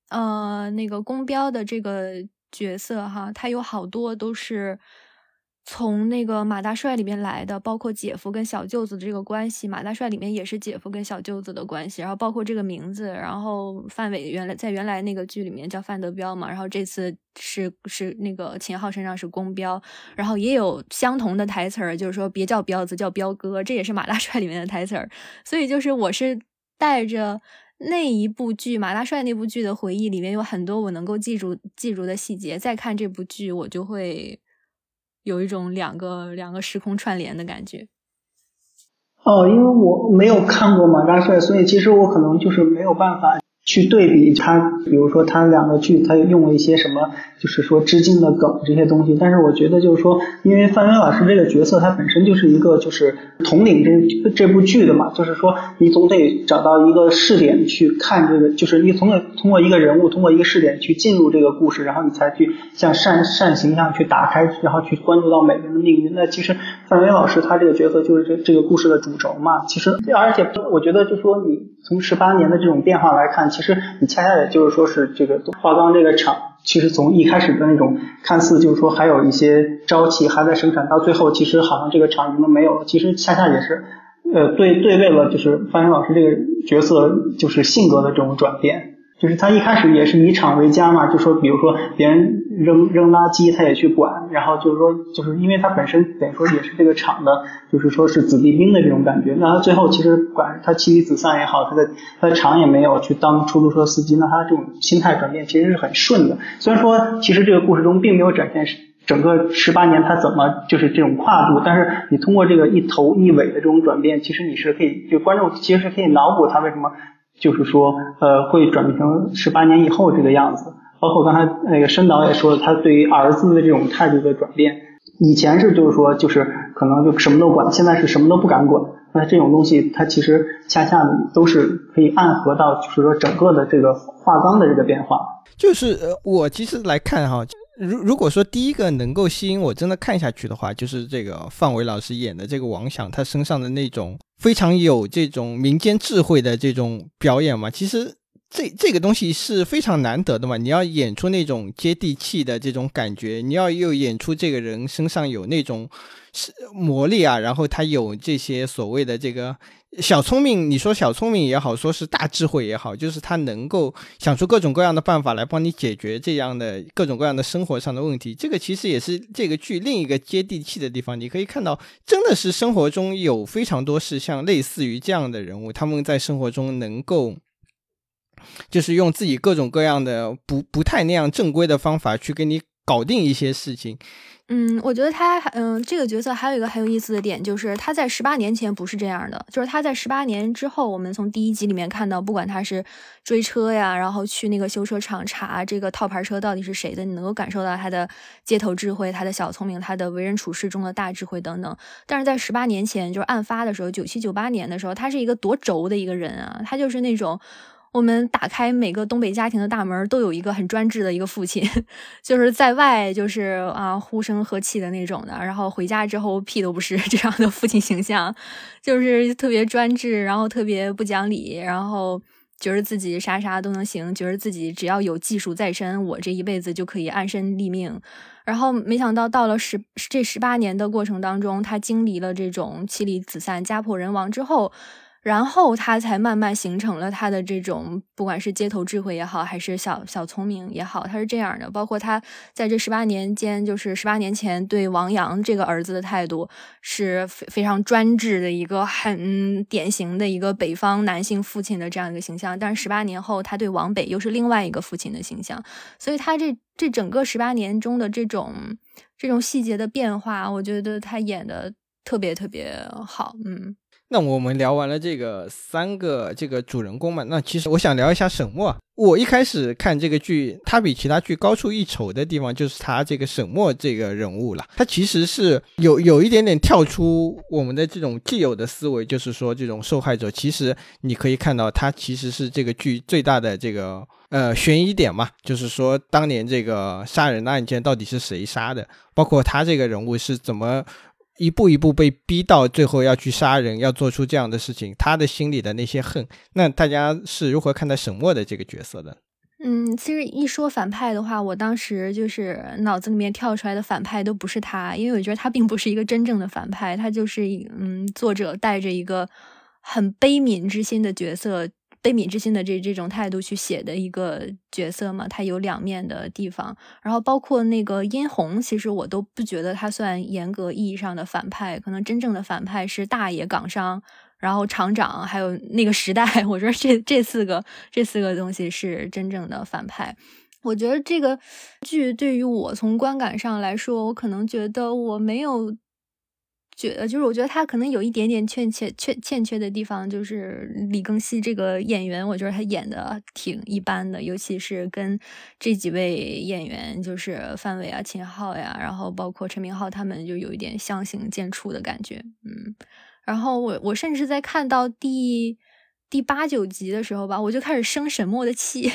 呃那个宫标的这个角色哈，他有好多都是。从那个马大帅里面来的，包括姐夫跟小舅子的这个关系，马大帅里面也是姐夫跟小舅子的关系，然后包括这个名字，然后范伟原来在原来那个剧里面叫范德彪嘛，然后这次是是那个秦昊身上是公彪，然后也有相同的台词儿，就是说别叫彪子叫彪哥，这也是马大帅里面的台词儿，所以就是我是带着那一部剧马大帅那部剧的回忆里面有很多我能够记住记住的细节，再看这部剧我就会。有一种两个两个时空串联的感觉。哦，因为我没有看过马大帅，所以其实我可能就是没有办法。去对比他，比如说他两个剧，他用了一些什么，就是说致敬的梗这些东西。但是我觉得就是说，因为范伟老师这个角色，他本身就是一个就是统领这这部剧的嘛，就是说你总得找到一个试点去看这个，就是你总得通过一个人物，通过一个试点去进入这个故事，然后你才去向善善形象去打开，然后去关注到每个人的命运。那其实范伟老师他这个角色就是这这个故事的主轴嘛。其实而且我觉得就说你从十八年的这种变化来看。其实你恰恰也就是说是这个化钢这个厂，其实从一开始的那种看似就是说还有一些朝气还在生产，到最后其实好像这个厂已经没有了。其实恰恰也是呃对对位了，就是范云老师这个角色就是性格的这种转变。就是他一开始也是以厂为家嘛，就说比如说别人扔扔垃圾他也去管，然后就是说就是因为他本身等于说也是这个厂的，就是说是子弟兵的这种感觉。那他最后其实管他妻离子散也好，他的他的厂也没有去当出租车司机，那他这种心态转变其实是很顺的。虽然说其实这个故事中并没有展现整个十八年他怎么就是这种跨度，但是你通过这个一头一尾的这种转变，其实你是可以就观众其实是可以脑补他为什么。就是说，呃，会转变成十八年以后这个样子。包括刚才那个申导也说了，他对于儿子的这种态度的转变，以前是就是说就是可能就什么都管，现在是什么都不敢管。那这种东西，它其实恰恰都是可以暗合到，就是说整个的这个画纲的这个变化。就是，我其实来看哈，如如果说第一个能够吸引我真的看下去的话，就是这个范伟老师演的这个王响，他身上的那种非常有这种民间智慧的这种表演嘛，其实。这这个东西是非常难得的嘛，你要演出那种接地气的这种感觉，你要又演出这个人身上有那种是魔力啊，然后他有这些所谓的这个小聪明，你说小聪明也好，说是大智慧也好，就是他能够想出各种各样的办法来帮你解决这样的各种各样的生活上的问题。这个其实也是这个剧另一个接地气的地方。你可以看到，真的是生活中有非常多是像类似于这样的人物，他们在生活中能够。就是用自己各种各样的不不太那样正规的方法去给你搞定一些事情。嗯，我觉得他嗯这个角色还有一个很有意思的点，就是他在十八年前不是这样的，就是他在十八年之后，我们从第一集里面看到，不管他是追车呀，然后去那个修车厂查这个套牌车到底是谁的，你能够感受到他的街头智慧、他的小聪明、他的为人处事中的大智慧等等。但是在十八年前，就是案发的时候，九七九八年的时候，他是一个多轴的一个人啊，他就是那种。我们打开每个东北家庭的大门，都有一个很专制的一个父亲，就是在外就是啊呼声喝气的那种的，然后回家之后屁都不是 这样的父亲形象，就是特别专制，然后特别不讲理，然后觉得自己啥啥都能行，觉得自己只要有技术在身，我这一辈子就可以安身立命。然后没想到到了十这十八年的过程当中，他经历了这种妻离子散、家破人亡之后。然后他才慢慢形成了他的这种，不管是街头智慧也好，还是小小聪明也好，他是这样的。包括他在这十八年间，就是十八年前对王阳这个儿子的态度，是非非常专制的一个很典型的一个北方男性父亲的这样一个形象。但是十八年后，他对王北又是另外一个父亲的形象。所以他这这整个十八年中的这种这种细节的变化，我觉得他演的特别特别好，嗯。那我们聊完了这个三个这个主人公嘛，那其实我想聊一下沈墨。我一开始看这个剧，他比其他剧高出一筹的地方就是他这个沈墨这个人物了。他其实是有有一点点跳出我们的这种既有的思维，就是说这种受害者，其实你可以看到他其实是这个剧最大的这个呃悬疑点嘛，就是说当年这个杀人的案件到底是谁杀的，包括他这个人物是怎么。一步一步被逼到最后要去杀人，要做出这样的事情，他的心里的那些恨，那大家是如何看待沈墨的这个角色的？嗯，其实一说反派的话，我当时就是脑子里面跳出来的反派都不是他，因为我觉得他并不是一个真正的反派，他就是嗯，作者带着一个很悲悯之心的角色。悲悯之心的这这种态度去写的一个角色嘛，他有两面的地方。然后包括那个殷红，其实我都不觉得他算严格意义上的反派，可能真正的反派是大爷、港商，然后厂长，还有那个时代。我说这这四个这四个东西是真正的反派。我觉得这个剧对于我从观感上来说，我可能觉得我没有。觉得就是，我觉得他可能有一点点欠缺、欠欠缺的地方，就是李庚希这个演员，我觉得他演的挺一般的，尤其是跟这几位演员，就是范伟啊、秦昊呀，然后包括陈明昊他们，就有一点相形见绌的感觉。嗯，然后我我甚至在看到第第八九集的时候吧，我就开始生沈墨的气，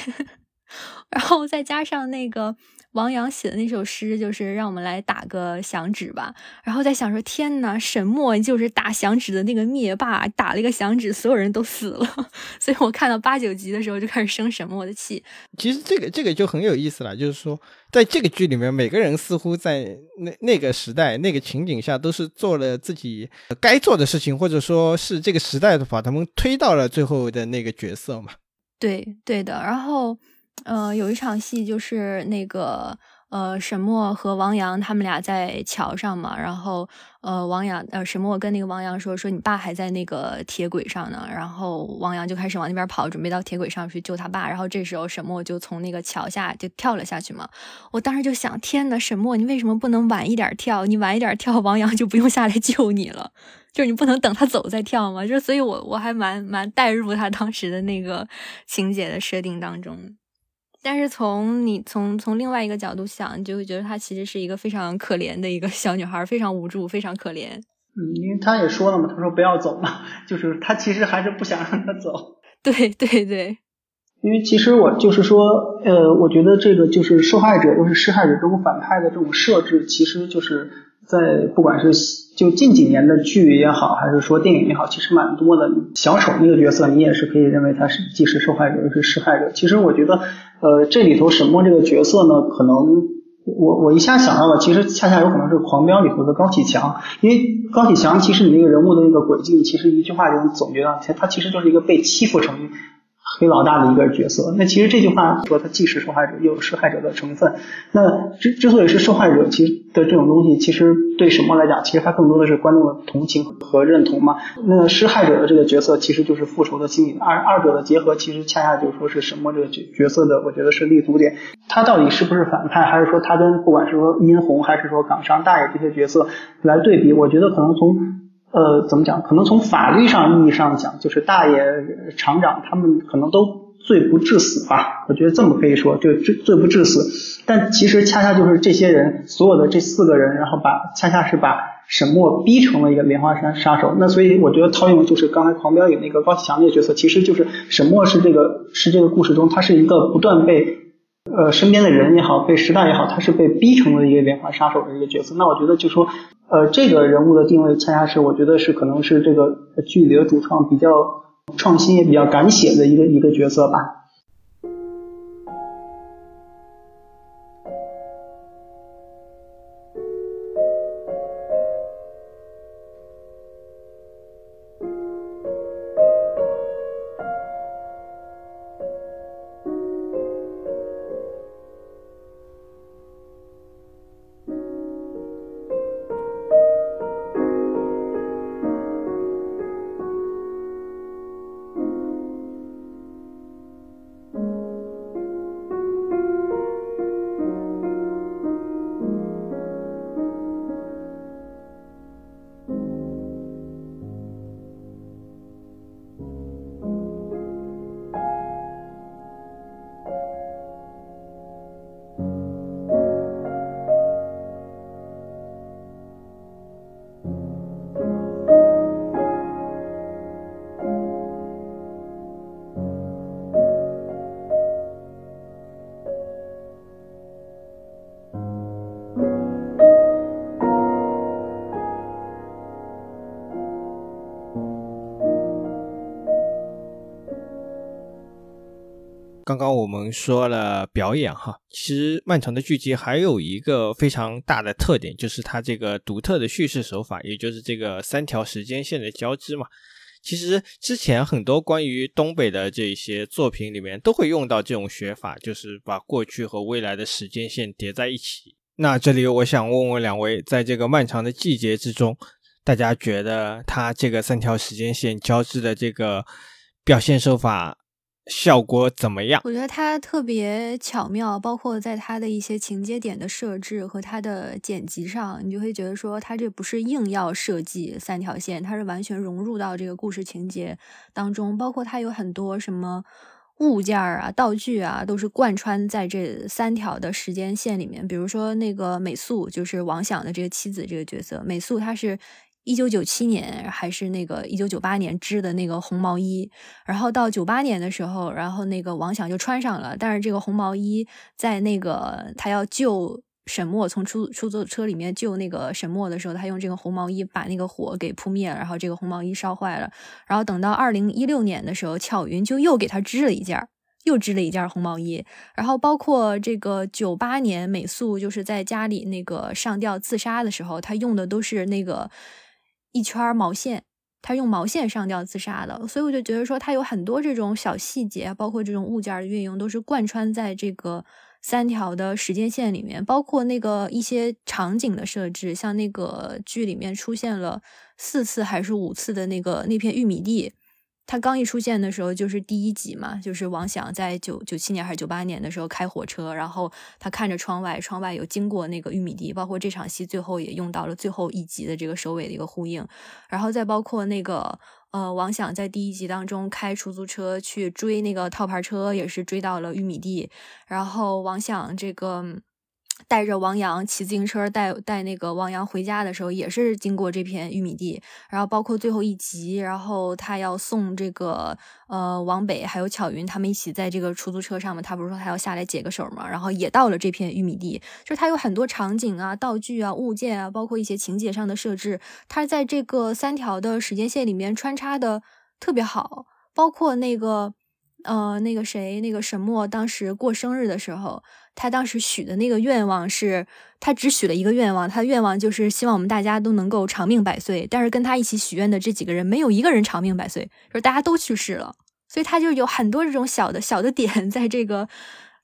然后再加上那个。王阳写的那首诗，就是让我们来打个响指吧。然后在想说，天呐，沈墨就是打响指的那个灭霸，打了一个响指，所有人都死了。所以我看到八九集的时候，就开始生沈墨的气。其实这个这个就很有意思了，就是说，在这个剧里面，每个人似乎在那那个时代、那个情景下，都是做了自己该做的事情，或者说是这个时代把他们推到了最后的那个角色嘛。对对的，然后。呃，有一场戏就是那个呃，沈墨和王阳他们俩在桥上嘛，然后呃，王阳呃，沈墨跟那个王阳说说你爸还在那个铁轨上呢，然后王阳就开始往那边跑，准备到铁轨上去救他爸，然后这时候沈墨就从那个桥下就跳了下去嘛，我当时就想，天呐，沈墨你为什么不能晚一点跳？你晚一点跳，王阳就不用下来救你了，就是你不能等他走再跳吗？就所以，我我还蛮蛮带入他当时的那个情节的设定当中。但是从你从从另外一个角度想，你就会觉得她其实是一个非常可怜的一个小女孩，非常无助，非常可怜。嗯，因为她也说了嘛，她说不要走嘛，就是她其实还是不想让她走。对对对。因为其实我就是说，呃，我觉得这个就是受害者又是施害者这种反派的这种设置，其实就是在不管是就近几年的剧也好，还是说电影也好，其实蛮多的。小丑那个角色，你也是可以认为他是既是受害者又是施害者。其实我觉得，呃，这里头沈墨这个角色呢，可能我我一下想到了，其实恰恰有可能是《狂飙》里头的高启强，因为高启强其实你那个人物的那个轨迹，其实一句话就能总结到，他其实就是一个被欺负成。黑老大的一个角色，那其实这句话说他既是受害者又有施害者的成分。那之之所以是受害者，其实的这种东西，其实对沈墨来讲，其实他更多的是观众的同情和认同嘛。那施害者的这个角色，其实就是复仇的心理。二二者的结合，其实恰恰就说是沈墨这个角角色的，我觉得是立足点。他到底是不是反派，还是说他跟不管是说殷红还是说港商大爷这些角色来对比？我觉得可能从。呃，怎么讲？可能从法律上意义上讲，就是大爷、厂长他们可能都罪不至死吧。我觉得这么可以说，就罪罪不至死。但其实恰恰就是这些人，所有的这四个人，然后把恰恰是把沈墨逼成了一个连环杀杀手。那所以我觉得套用就是刚才狂飙里那个高启强那个角色，其实就是沈墨是这个是这个故事中，他是一个不断被呃身边的人也好，被时代也好，他是被逼成了一个连环杀手的一个角色。那我觉得就说。呃，这个人物的定位恰恰是我觉得是可能是这个剧里的主创比较创新也比较敢写的一个一个角色吧。我们说了表演哈，其实漫长的剧集还有一个非常大的特点，就是它这个独特的叙事手法，也就是这个三条时间线的交织嘛。其实之前很多关于东北的这些作品里面都会用到这种学法，就是把过去和未来的时间线叠在一起。那这里我想问问两位，在这个漫长的季节之中，大家觉得它这个三条时间线交织的这个表现手法？效果怎么样？我觉得它特别巧妙，包括在它的一些情节点的设置和它的剪辑上，你就会觉得说，它这不是硬要设计三条线，它是完全融入到这个故事情节当中。包括它有很多什么物件啊、道具啊，都是贯穿在这三条的时间线里面。比如说那个美素，就是王响的这个妻子这个角色，美素她是。一九九七年还是那个一九九八年织的那个红毛衣，然后到九八年的时候，然后那个王响就穿上了。但是这个红毛衣在那个他要救沈墨从出出租车里面救那个沈墨的时候，他用这个红毛衣把那个火给扑灭了，然后这个红毛衣烧坏了。然后等到二零一六年的时候，巧云就又给他织了一件，又织了一件红毛衣。然后包括这个九八年美素就是在家里那个上吊自杀的时候，他用的都是那个。一圈毛线，他用毛线上吊自杀的，所以我就觉得说，他有很多这种小细节，包括这种物件的运用，都是贯穿在这个三条的时间线里面，包括那个一些场景的设置，像那个剧里面出现了四次还是五次的那个那片玉米地。他刚一出现的时候就是第一集嘛，就是王想在九九七年还是九八年的时候开火车，然后他看着窗外，窗外有经过那个玉米地，包括这场戏最后也用到了最后一集的这个首尾的一个呼应，然后再包括那个呃王想在第一集当中开出租车去追那个套牌车，也是追到了玉米地，然后王想这个。带着王阳骑自行车带带那个王阳回家的时候，也是经过这片玉米地，然后包括最后一集，然后他要送这个呃王北还有巧云他们一起在这个出租车上面，他不是说他要下来解个手嘛，然后也到了这片玉米地，就是他有很多场景啊、道具啊、物件啊，包括一些情节上的设置，他在这个三条的时间线里面穿插的特别好，包括那个呃那个谁那个沈墨当时过生日的时候。他当时许的那个愿望是，他只许了一个愿望，他的愿望就是希望我们大家都能够长命百岁。但是跟他一起许愿的这几个人，没有一个人长命百岁，就是大家都去世了。所以他就有很多这种小的小的点，在这个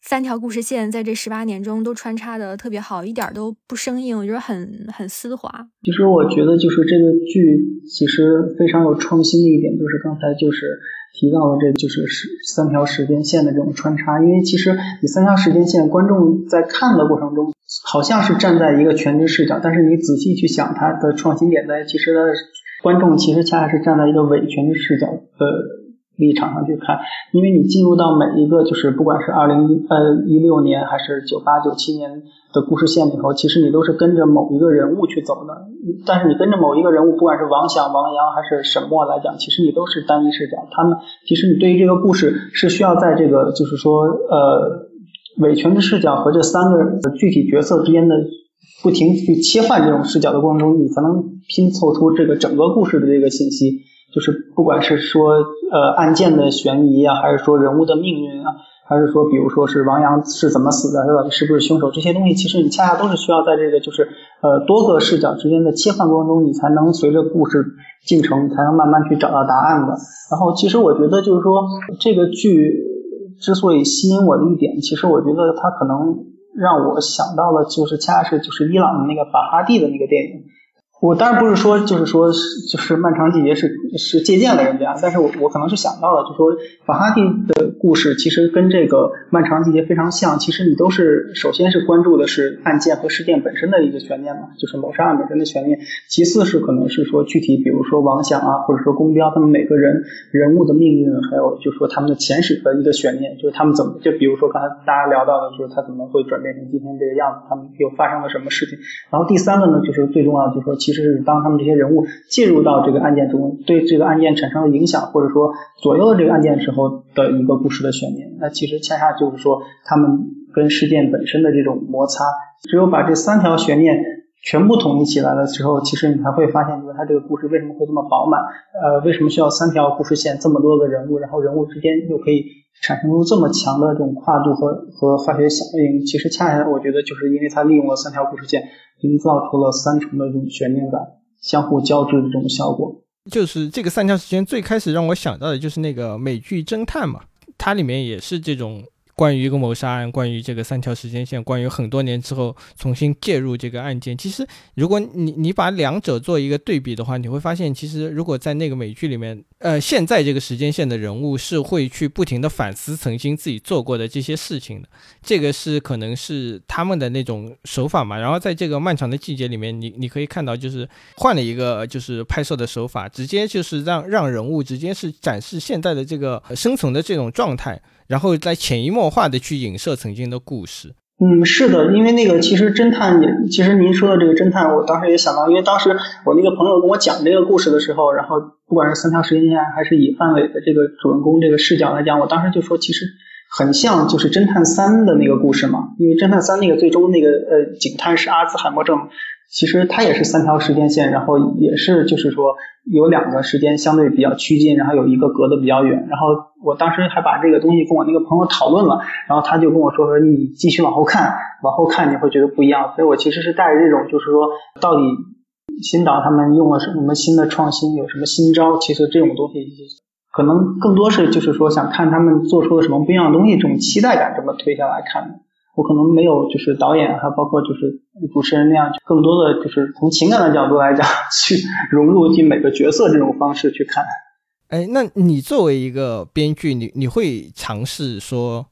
三条故事线在这十八年中都穿插的特别好，一点都不生硬，我觉得很很丝滑。其实我觉得就是这个剧其实非常有创新的一点，就是刚才就是。提到了，这就是时三条时间线的这种穿插，因为其实你三条时间线，观众在看的过程中，好像是站在一个全知视角，但是你仔细去想，它的创新点在，其实的观众其实恰恰是站在一个伪全知视角的。立场上去看，因为你进入到每一个就是不管是二零呃一六年还是九八九七年的故事线里头，其实你都是跟着某一个人物去走的。但是你跟着某一个人物，不管是王响、王阳还是沈墨来讲，其实你都是单一视角。他们其实你对于这个故事是需要在这个就是说呃伪全知视角和这三个具体角色之间的不停去切换这种视角的过程中，你才能拼凑出这个整个故事的这个信息。就是不管是说呃案件的悬疑啊，还是说人物的命运啊，还是说比如说是王阳是怎么死的，他到底是不是凶手，这些东西其实你恰恰都是需要在这个就是呃多个视角之间的切换过程中，你才能随着故事进程，才能慢慢去找到答案的。然后其实我觉得就是说这个剧之所以吸引我的一点，其实我觉得它可能让我想到了就是恰恰是就是伊朗的那个法哈蒂的那个电影。我当然不是说，就是说，就是漫长季节是是借鉴了人家，但是我我可能是想到了，就说法哈蒂的故事其实跟这个漫长季节非常像，其实你都是首先是关注的是案件和事件本身的一个悬念嘛，就是谋杀案本身的悬念，其次是可能是说具体，比如说王想啊，或者说宫彪他们每个人人物的命运，还有就是说他们的前史的一个悬念，就是他们怎么就比如说刚才大家聊到的，就是他怎么会转变成今天这个样子，他们又发生了什么事情，然后第三个呢，就是最重要的，就是说。其实是当他们这些人物进入到这个案件中，对这个案件产生了影响，或者说左右了这个案件时候的一个故事的悬念。那其实恰恰就是说，他们跟事件本身的这种摩擦，只有把这三条悬念全部统一起来了之后，其实你才会发现，就是他这个故事为什么会这么饱满？呃，为什么需要三条故事线，这么多个人物，然后人物之间又可以产生出这么强的这种跨度和和化学响应？其实恰恰我觉得就是因为它利用了三条故事线。营造出了三重的这种悬念感，相互交织的这种效果。就是这个三条时间最开始让我想到的就是那个美剧侦探嘛，它里面也是这种。关于一个谋杀案，关于这个三条时间线，关于很多年之后重新介入这个案件。其实，如果你你把两者做一个对比的话，你会发现，其实如果在那个美剧里面，呃，现在这个时间线的人物是会去不停的反思曾经自己做过的这些事情的。这个是可能是他们的那种手法嘛。然后在这个漫长的季节里面，你你可以看到，就是换了一个就是拍摄的手法，直接就是让让人物直接是展示现在的这个生存的这种状态。然后再潜移默化的去影射曾经的故事。嗯，是的，因为那个其实侦探也，其实您说的这个侦探，我当时也想到，因为当时我那个朋友跟我讲这个故事的时候，然后不管是三条时间线还是以范伟的这个主人公这个视角来讲，我当时就说其实很像就是侦探三的那个故事嘛，因为侦探三那个最终那个呃警探是阿兹海默症。其实它也是三条时间线，然后也是就是说有两个时间相对比较趋近，然后有一个隔得比较远。然后我当时还把这个东西跟我那个朋友讨论了，然后他就跟我说说你继续往后看，往后看你会觉得不一样。所以我其实是带着这种就是说到底新导他们用了什么新的创新，有什么新招？其实这种东西可能更多是就是说想看他们做出了什么不一样的东西，这种期待感这么推下来看的。我可能没有，就是导演，还包括就是主持人那样，更多的就是从情感的角度来讲，去融入进每个角色这种方式去看。哎，那你作为一个编剧，你你会尝试说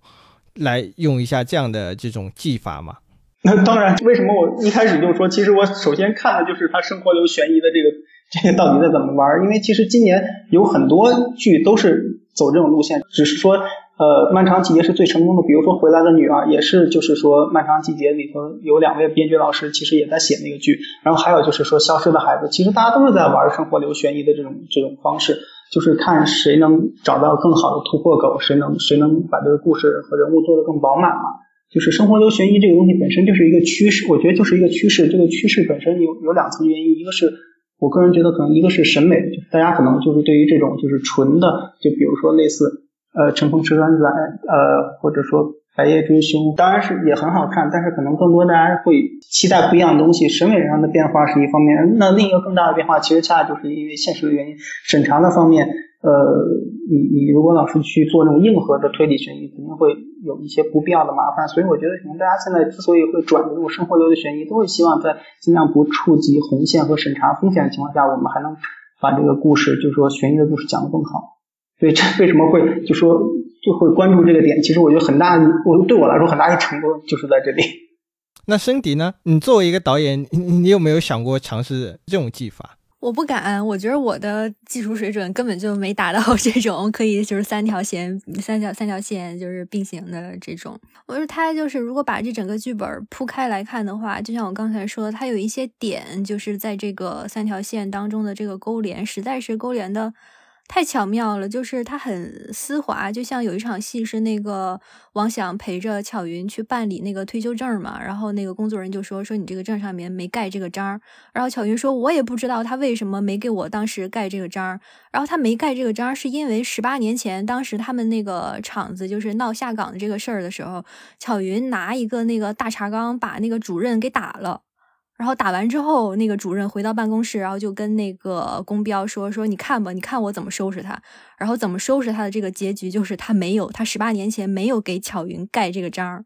来用一下这样的这种技法吗？那当然，为什么我一开始就说，其实我首先看的就是他生活流悬疑的这个 这个到底在怎么玩？因为其实今年有很多剧都是走这种路线，只是说。呃，漫长季节是最成功的，比如说《回来的女儿》也是，就是说漫长季节里头有两位编剧老师，其实也在写那个剧。然后还有就是说《消失的孩子》，其实大家都是在玩生活流悬疑的这种这种方式，就是看谁能找到更好的突破口，谁能谁能把这个故事和人物做得更饱满嘛。就是生活流悬疑这个东西本身就是一个趋势，我觉得就是一个趋势。这个趋势本身有有两层原因，一个是我个人觉得可能一个是审美，大家可能就是对于这种就是纯的，就比如说类似。呃，乘风车转仔，呃，或者说白夜追凶，当然是也很好看，但是可能更多大家会期待不一样的东西。审美上的变化是一方面，那另一个更大的变化，其实恰恰就是因为现实的原因，审查的方面，呃，你你如果老是去做那种硬核的推理悬疑，肯定会有一些不必要的麻烦。所以我觉得，可能大家现在之所以会转这种生活流的悬疑，都是希望在尽量不触及红线和审查风险的情况下，我们还能把这个故事，就是说悬疑的故事讲得更好。所以这为什么会就说就会关注这个点？其实我觉得很大，我对我来说很大一程度就是在这里。那申迪呢？你作为一个导演，你你有没有想过尝试这种技法？我不敢，我觉得我的技术水准根本就没达到 这种可以就是三条线、三条三条线就是并行的这种。我觉得他就是如果把这整个剧本铺开来看的话，就像我刚才说的，他有一些点就是在这个三条线当中的这个勾连，实在是勾连的。太巧妙了，就是他很丝滑，就像有一场戏是那个王想陪着巧云去办理那个退休证嘛，然后那个工作人员就说说你这个证上面没盖这个章，然后巧云说我也不知道他为什么没给我当时盖这个章，然后他没盖这个章是因为十八年前当时他们那个厂子就是闹下岗的这个事儿的时候，巧云拿一个那个大茶缸把那个主任给打了。然后打完之后，那个主任回到办公室，然后就跟那个公标说：“说你看吧，你看我怎么收拾他。然后怎么收拾他的这个结局，就是他没有，他十八年前没有给巧云盖这个章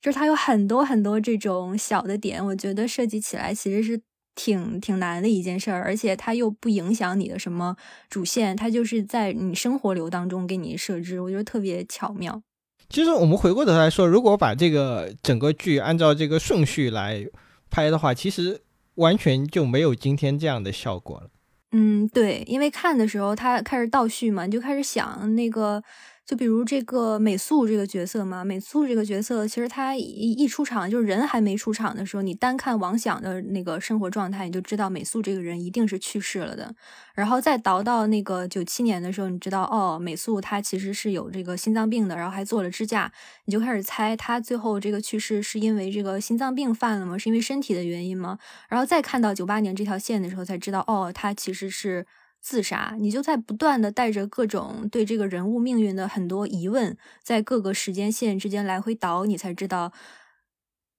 就是他有很多很多这种小的点，我觉得设计起来其实是挺挺难的一件事儿，而且它又不影响你的什么主线，它就是在你生活流当中给你设置，我觉得特别巧妙。其实我们回过头来说，如果把这个整个剧按照这个顺序来。拍的话，其实完全就没有今天这样的效果了。嗯，对，因为看的时候他开始倒叙嘛，你就开始想那个。就比如这个美素这个角色嘛，美素这个角色，其实他一一出场，就是人还没出场的时候，你单看王想的那个生活状态，你就知道美素这个人一定是去世了的。然后再倒到那个九七年的时候，你知道哦，美素她其实是有这个心脏病的，然后还做了支架，你就开始猜她最后这个去世是因为这个心脏病犯了吗？是因为身体的原因吗？然后再看到九八年这条线的时候，才知道哦，他其实是。自杀，你就在不断的带着各种对这个人物命运的很多疑问，在各个时间线之间来回倒，你才知道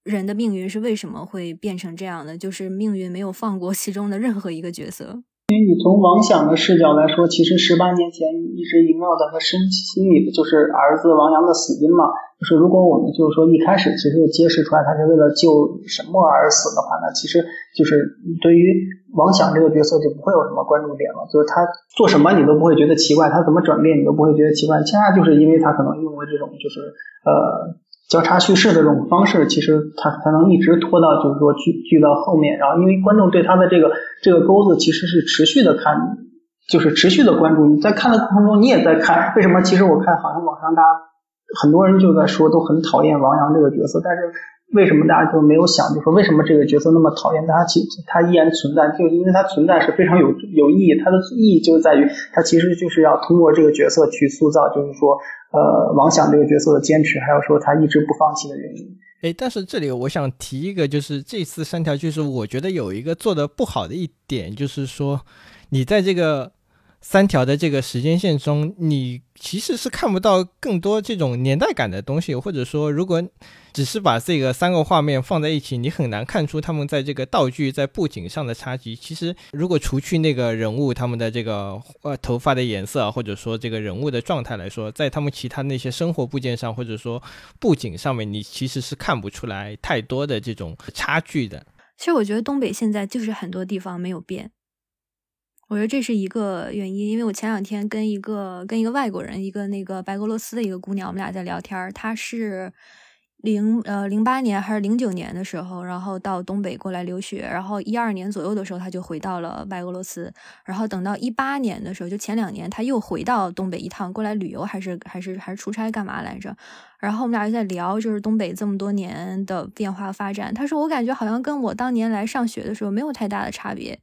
人的命运是为什么会变成这样的，就是命运没有放过其中的任何一个角色。因为你从王想的视角来说，其实十八年前一直萦绕在他身心里的就是儿子王阳的死因嘛。就是如果我们就是说一开始其实就揭示出来他是为了救什么而死的话，那其实就是对于王想这个角色就不会有什么关注点了。就是他做什么你都不会觉得奇怪，他怎么转变你都不会觉得奇怪。恰恰就是因为他可能用了这种就是呃。交叉叙事的这种方式，其实它才能一直拖到，就是说剧剧到后面。然后，因为观众对他的这个这个钩子其实是持续的看，就是持续的关注。你在看的过程中，你也在看。为什么？其实我看好像网上大家很多人就在说，都很讨厌王阳这个角色，但是。为什么大家就没有想，就说为什么这个角色那么讨厌？他其他依然存在，就因为他存在是非常有有意义。他的意义就在于，他其实就是要通过这个角色去塑造，就是说，呃，王想这个角色的坚持，还有说他一直不放弃的原因。哎，但是这里我想提一个，就是这次三条就是我觉得有一个做的不好的一点，就是说你在这个。三条的这个时间线中，你其实是看不到更多这种年代感的东西，或者说，如果只是把这个三个画面放在一起，你很难看出他们在这个道具在布景上的差距。其实，如果除去那个人物他们的这个呃头发的颜色，或者说这个人物的状态来说，在他们其他那些生活部件上，或者说布景上面，你其实是看不出来太多的这种差距的。其实，我觉得东北现在就是很多地方没有变。我觉得这是一个原因，因为我前两天跟一个跟一个外国人，一个那个白俄罗斯的一个姑娘，我们俩在聊天，她是。零呃零八年还是零九年的时候，然后到东北过来留学，然后一二年左右的时候他就回到了白俄罗斯，然后等到一八年的时候，就前两年他又回到东北一趟过来旅游，还是还是还是出差干嘛来着？然后我们俩就在聊，就是东北这么多年的变化发展。他说我感觉好像跟我当年来上学的时候没有太大的差别，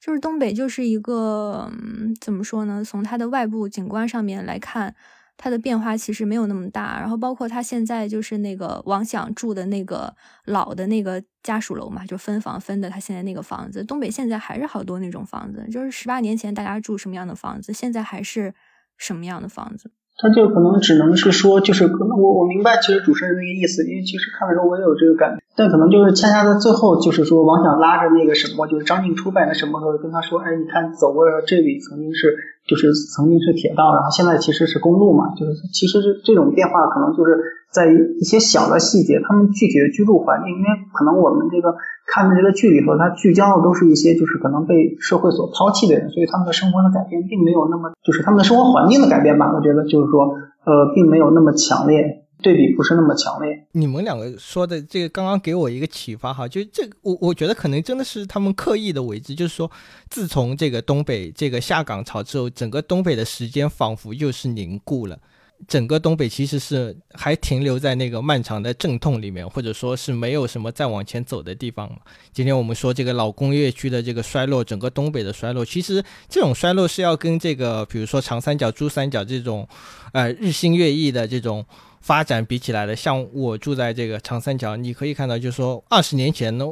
就是东北就是一个嗯怎么说呢？从它的外部景观上面来看。它的变化其实没有那么大，然后包括他现在就是那个王想住的那个老的那个家属楼嘛，就分房分的他现在那个房子。东北现在还是好多那种房子，就是十八年前大家住什么样的房子，现在还是什么样的房子。他就可能只能是说，就是可能我我明白其实主持人那个意思，因为其实看的时候我也有这个感觉，但可能就是恰恰在最后，就是说王想拉着那个什么，就是张静初扮演的什么时候跟他说，哎，你看走过这里曾经是。就是曾经是铁道，然后现在其实是公路嘛，就是其实是这种变化，可能就是在一些小的细节，他们具体的居住环境，因为可能我们这个看的这个剧里头，它聚焦的都是一些就是可能被社会所抛弃的人，所以他们的生活的改变并没有那么，就是他们的生活环境的改变吧，我觉得就是说，呃，并没有那么强烈。对比不是那么强烈。你们两个说的这个刚刚给我一个启发哈，就这我我觉得可能真的是他们刻意的为之，就是说自从这个东北这个下岗潮之后，整个东北的时间仿佛又是凝固了，整个东北其实是还停留在那个漫长的阵痛里面，或者说是没有什么再往前走的地方今天我们说这个老工业区的这个衰落，整个东北的衰落，其实这种衰落是要跟这个比如说长三角、珠三角这种呃日新月异的这种。发展比起来的，像我住在这个长三角，你可以看到，就是说二十年前呢，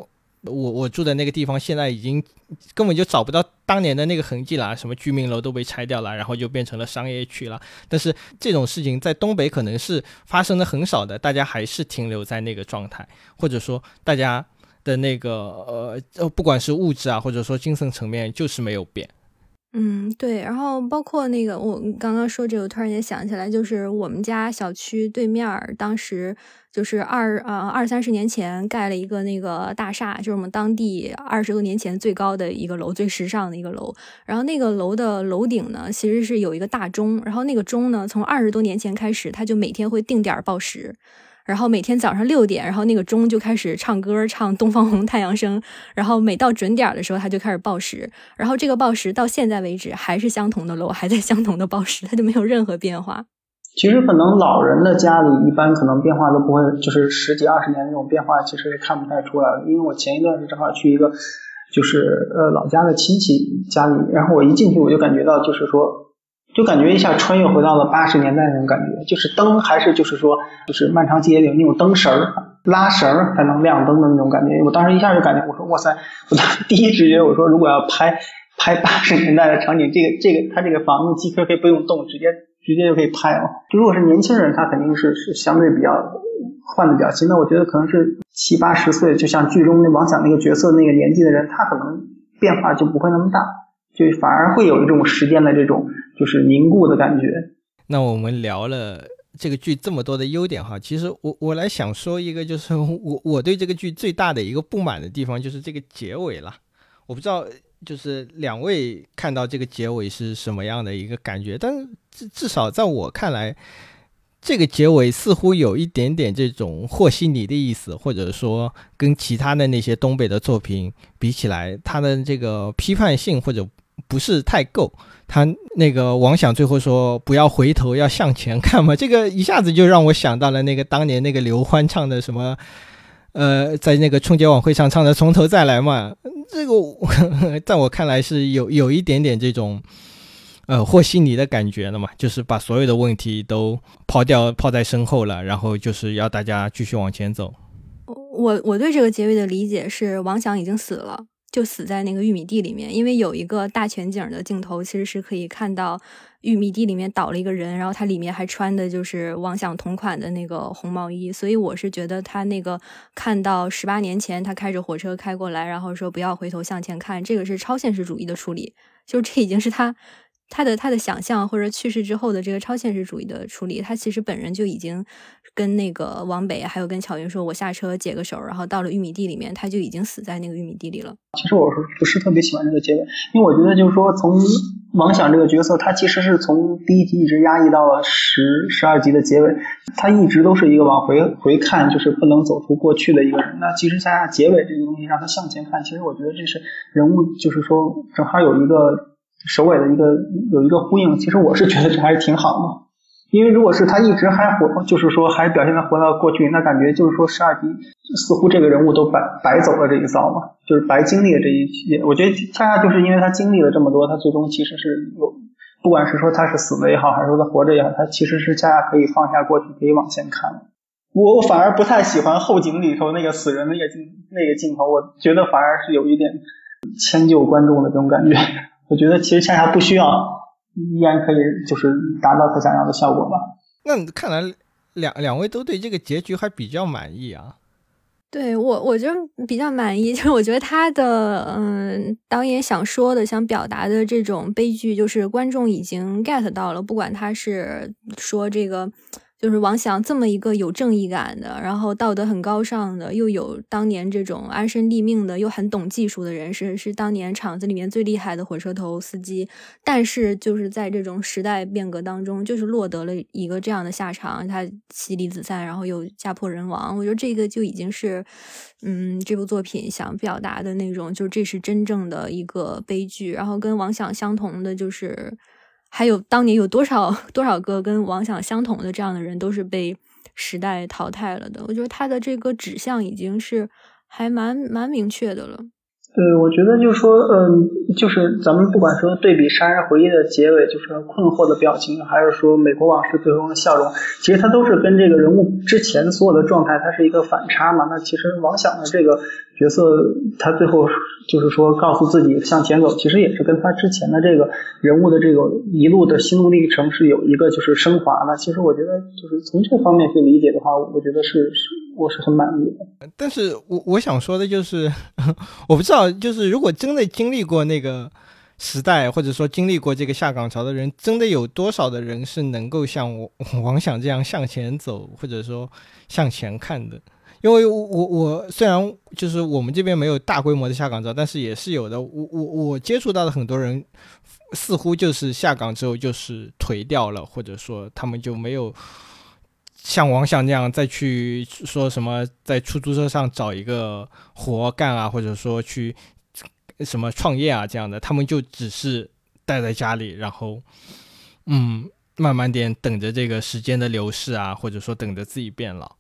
我我住的那个地方，现在已经根本就找不到当年的那个痕迹了，什么居民楼都被拆掉了，然后就变成了商业区了。但是这种事情在东北可能是发生的很少的，大家还是停留在那个状态，或者说大家的那个呃，不管是物质啊，或者说精神层面，就是没有变。嗯，对，然后包括那个，我刚刚说这个，我突然间想起来，就是我们家小区对面，当时就是二呃二三十年前盖了一个那个大厦，就是我们当地二十多年前最高的一个楼，最时尚的一个楼。然后那个楼的楼顶呢，其实是有一个大钟，然后那个钟呢，从二十多年前开始，它就每天会定点报时。然后每天早上六点，然后那个钟就开始唱歌，唱《东方红》《太阳升》，然后每到准点的时候，它就开始报时。然后这个报时到现在为止还是相同的楼，还在相同的报时，它就没有任何变化。其实可能老人的家里一般可能变化都不会，就是十几二十年那种变化，其实是看不太出来的。因为我前一段是正好去一个，就是呃老家的亲戚家里，然后我一进去我就感觉到，就是说。就感觉一下穿越回到了八十年代那种感觉，就是灯还是就是说就是漫长街里那种灯绳儿拉绳儿才能亮灯的那种感觉。我当时一下就感觉，我说哇塞！我当时第一直觉我说如果要拍拍八十年代的场景，这个这个他这个房子几乎可以不用动，直接直接就可以拍了。就如果是年轻人，他肯定是是相对比较换的比较新。那我觉得可能是七八十岁，就像剧中那王想那个角色那个年纪的人，他可能变化就不会那么大，就反而会有一种时间的这种。就是凝固的感觉。那我们聊了这个剧这么多的优点哈，其实我我来想说一个，就是我我对这个剧最大的一个不满的地方就是这个结尾了。我不知道就是两位看到这个结尾是什么样的一个感觉，但至至少在我看来，这个结尾似乎有一点点这种和稀泥的意思，或者说跟其他的那些东北的作品比起来，它的这个批判性或者不是太够。他那个王想最后说不要回头，要向前看嘛，这个一下子就让我想到了那个当年那个刘欢唱的什么，呃，在那个春节晚会上唱的从头再来嘛，这个呵呵 在我看来是有有一点点这种，呃，和稀泥的感觉了嘛，就是把所有的问题都抛掉抛在身后了，然后就是要大家继续往前走。我我对这个结尾的理解是王想已经死了。就死在那个玉米地里面，因为有一个大全景的镜头，其实是可以看到玉米地里面倒了一个人，然后他里面还穿的就是王想同款的那个红毛衣，所以我是觉得他那个看到十八年前他开着火车开过来，然后说不要回头向前看，这个是超现实主义的处理，就这已经是他他的他的想象或者去世之后的这个超现实主义的处理，他其实本人就已经跟那个王北还有跟巧云说，我下车解个手，然后到了玉米地里面，他就已经死在那个玉米地里了。其实我是不是特别喜欢这个结尾，因为我觉得就是说，从王想这个角色，他其实是从第一集一直压抑到了十十二集的结尾，他一直都是一个往回回看，就是不能走出过去的一个人。那其实加上结尾这个东西，让他向前看，其实我觉得这是人物，就是说正好有一个。首尾的一个有一个呼应，其实我是觉得这还是挺好的，因为如果是他一直还活，就是说还表现的活到过去，那感觉就是说十二集似乎这个人物都白白走了这一遭嘛，就是白经历了这一切。我觉得恰恰就是因为他经历了这么多，他最终其实是有，不管是说他是死了也好，还是说他活着也好，他其实是恰恰可以放下过去，可以往前看。我我反而不太喜欢后景里头那个死人那个镜那个镜头，我觉得反而是有一点迁就观众的这种感觉。我觉得其实恰恰不需要，依然可以就是达到他想要的效果吧。那看来两两位都对这个结局还比较满意啊？对我，我觉得比较满意，就是我觉得他的嗯，导演想说的、想表达的这种悲剧，就是观众已经 get 到了，不管他是说这个。就是王想这么一个有正义感的，然后道德很高尚的，又有当年这种安身立命的，又很懂技术的人，是是当年厂子里面最厉害的火车头司机。但是就是在这种时代变革当中，就是落得了一个这样的下场，他妻离子散，然后又家破人亡。我觉得这个就已经是，嗯，这部作品想表达的那种，就这是真正的一个悲剧。然后跟王想相同的就是。还有当年有多少 多少个跟王想相同的这样的人，都是被时代淘汰了的。我觉得他的这个指向已经是还蛮蛮明确的了。对，我觉得就是说，嗯，就是咱们不管说对比《杀人回忆》的结尾，就是困惑的表情，还是说《美国往事》最后的笑容，其实它都是跟这个人物之前所有的状态，它是一个反差嘛。那其实王想的这个。角色他最后就是说告诉自己向前走，其实也是跟他之前的这个人物的这个一路的心路历程是有一个就是升华的。其实我觉得就是从这方面去理解的话，我觉得是是我是很满意的。但是我我想说的就是，我不知道就是如果真的经历过那个时代，或者说经历过这个下岗潮的人，真的有多少的人是能够像 王想这样向前走，或者说向前看的？因为我我虽然就是我们这边没有大规模的下岗潮，但是也是有的。我我我接触到的很多人，似乎就是下岗之后就是颓掉了，或者说他们就没有像王想那样再去说什么在出租车上找一个活干啊，或者说去什么创业啊这样的，他们就只是待在家里，然后嗯，慢慢点等着这个时间的流逝啊，或者说等着自己变老。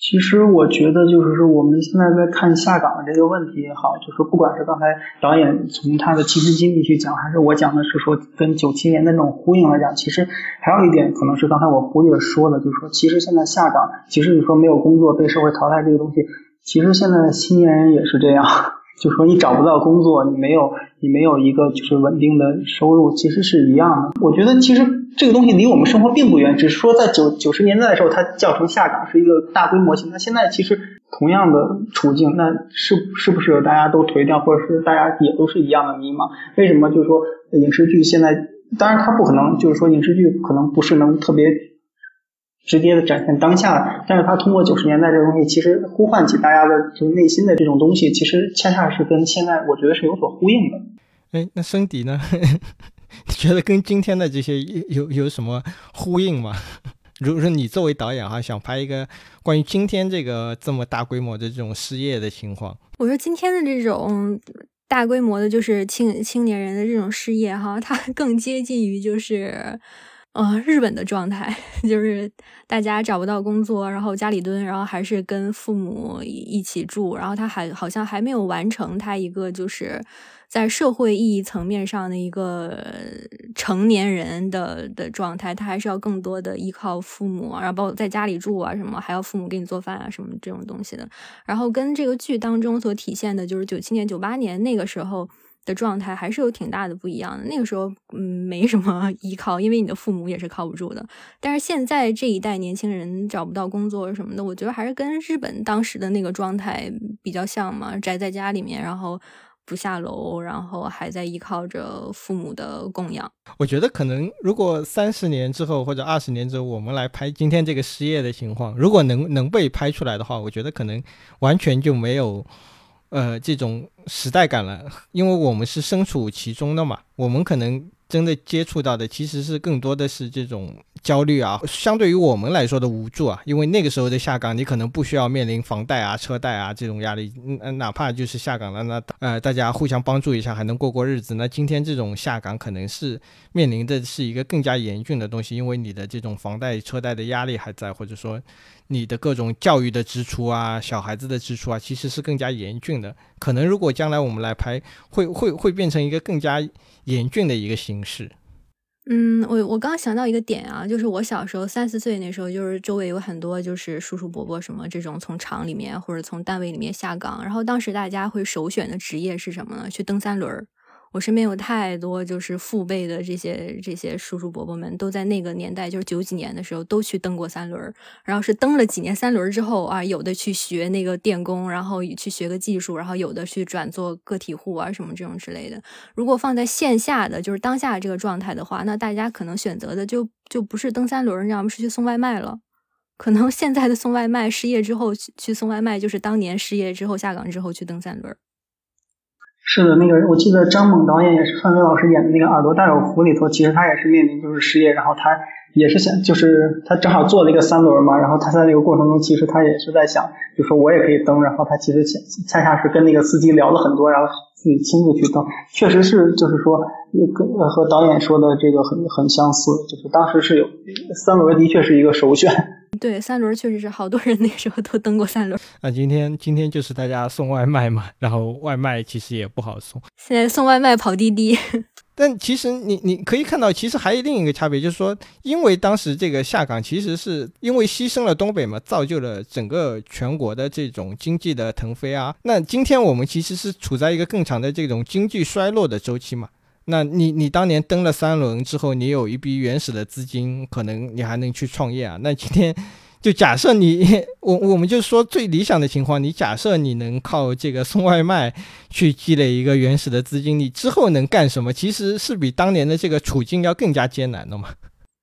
其实我觉得，就是说我们现在在看下岗的这个问题也好，就是不管是刚才导演从他的亲身经历去讲，还是我讲的是说跟九七年的那种呼应来讲，其实还有一点可能是刚才我忽略说的，就是说其实现在下岗，其实你说没有工作被社会淘汰这个东西，其实现在的青年人也是这样，就说你找不到工作，你没有你没有一个就是稳定的收入，其实是一样的。我觉得其实。这个东西离我们生活并不远，只是说在九九十年代的时候，它叫成下岗是一个大规模性。那现在其实同样的处境，那是是不是大家都颓掉，或者是大家也都是一样的迷茫？为什么就是说影视剧现在，当然它不可能就是说影视剧可能不是能特别直接的展现当下，但是它通过九十年代这个东西，其实呼唤起大家的就是内心的这种东西，其实恰恰是跟现在我觉得是有所呼应的。哎，那声迪呢？觉得跟今天的这些有有什么呼应吗？如果说你作为导演哈，想拍一个关于今天这个这么大规模的这种失业的情况，我说今天的这种大规模的，就是青青年人的这种失业哈，它更接近于就是呃日本的状态，就是大家找不到工作，然后家里蹲，然后还是跟父母一起住，然后他还好像还没有完成他一个就是。在社会意义层面上的一个成年人的的状态，他还是要更多的依靠父母，然后包括在家里住啊什么，还要父母给你做饭啊什么这种东西的。然后跟这个剧当中所体现的，就是九七年、九八年那个时候的状态，还是有挺大的不一样的。那个时候，嗯，没什么依靠，因为你的父母也是靠不住的。但是现在这一代年轻人找不到工作什么的，我觉得还是跟日本当时的那个状态比较像嘛，宅在家里面，然后。不下楼，然后还在依靠着父母的供养。我觉得可能如果三十年之后或者二十年之后，我们来拍今天这个失业的情况，如果能能被拍出来的话，我觉得可能完全就没有呃这种时代感了，因为我们是身处其中的嘛，我们可能。真的接触到的其实是更多的是这种焦虑啊，相对于我们来说的无助啊，因为那个时候的下岗，你可能不需要面临房贷啊、车贷啊这种压力，嗯，哪怕就是下岗了，那呃大家互相帮助一下还能过过日子。那今天这种下岗可能是面临的是一个更加严峻的东西，因为你的这种房贷、车贷的压力还在，或者说你的各种教育的支出啊、小孩子的支出啊，其实是更加严峻的。可能如果将来我们来拍，会会会变成一个更加。严峻的一个形式。嗯，我我刚想到一个点啊，就是我小时候三四岁那时候，就是周围有很多就是叔叔伯伯什么这种从厂里面或者从单位里面下岗，然后当时大家会首选的职业是什么呢？去蹬三轮儿。我身边有太多就是父辈的这些这些叔叔伯伯们，都在那个年代，就是九几年的时候，都去蹬过三轮然后是蹬了几年三轮之后啊，有的去学那个电工，然后去学个技术，然后有的去转做个体户啊什么这种之类的。如果放在线下的就是当下这个状态的话，那大家可能选择的就就不是蹬三轮你知道吗？是去送外卖了。可能现在的送外卖失业之后去去送外卖，就是当年失业之后下岗之后去蹬三轮是的，那个我记得张猛导演也是范伟老师演的那个《耳朵大有福》里头，其实他也是面临就是失业，然后他也是想，就是他正好坐了一个三轮嘛，然后他在那个过程中，其实他也是在想，就说我也可以蹬，然后他其实恰恰恰是跟那个司机聊了很多，然后自己亲自去蹬，确实是就是说跟和导演说的这个很很相似，就是当时是有三轮的确是一个首选。对，三轮确实是好多人那时候都蹬过三轮。那今天今天就是大家送外卖嘛，然后外卖其实也不好送。现在送外卖跑滴滴。但其实你你可以看到，其实还有另一个差别，就是说，因为当时这个下岗，其实是因为牺牲了东北嘛，造就了整个全国的这种经济的腾飞啊。那今天我们其实是处在一个更长的这种经济衰落的周期嘛。那你你当年登了三轮之后，你有一笔原始的资金，可能你还能去创业啊。那今天就假设你我我们就说最理想的情况，你假设你能靠这个送外卖去积累一个原始的资金，你之后能干什么？其实是比当年的这个处境要更加艰难的嘛。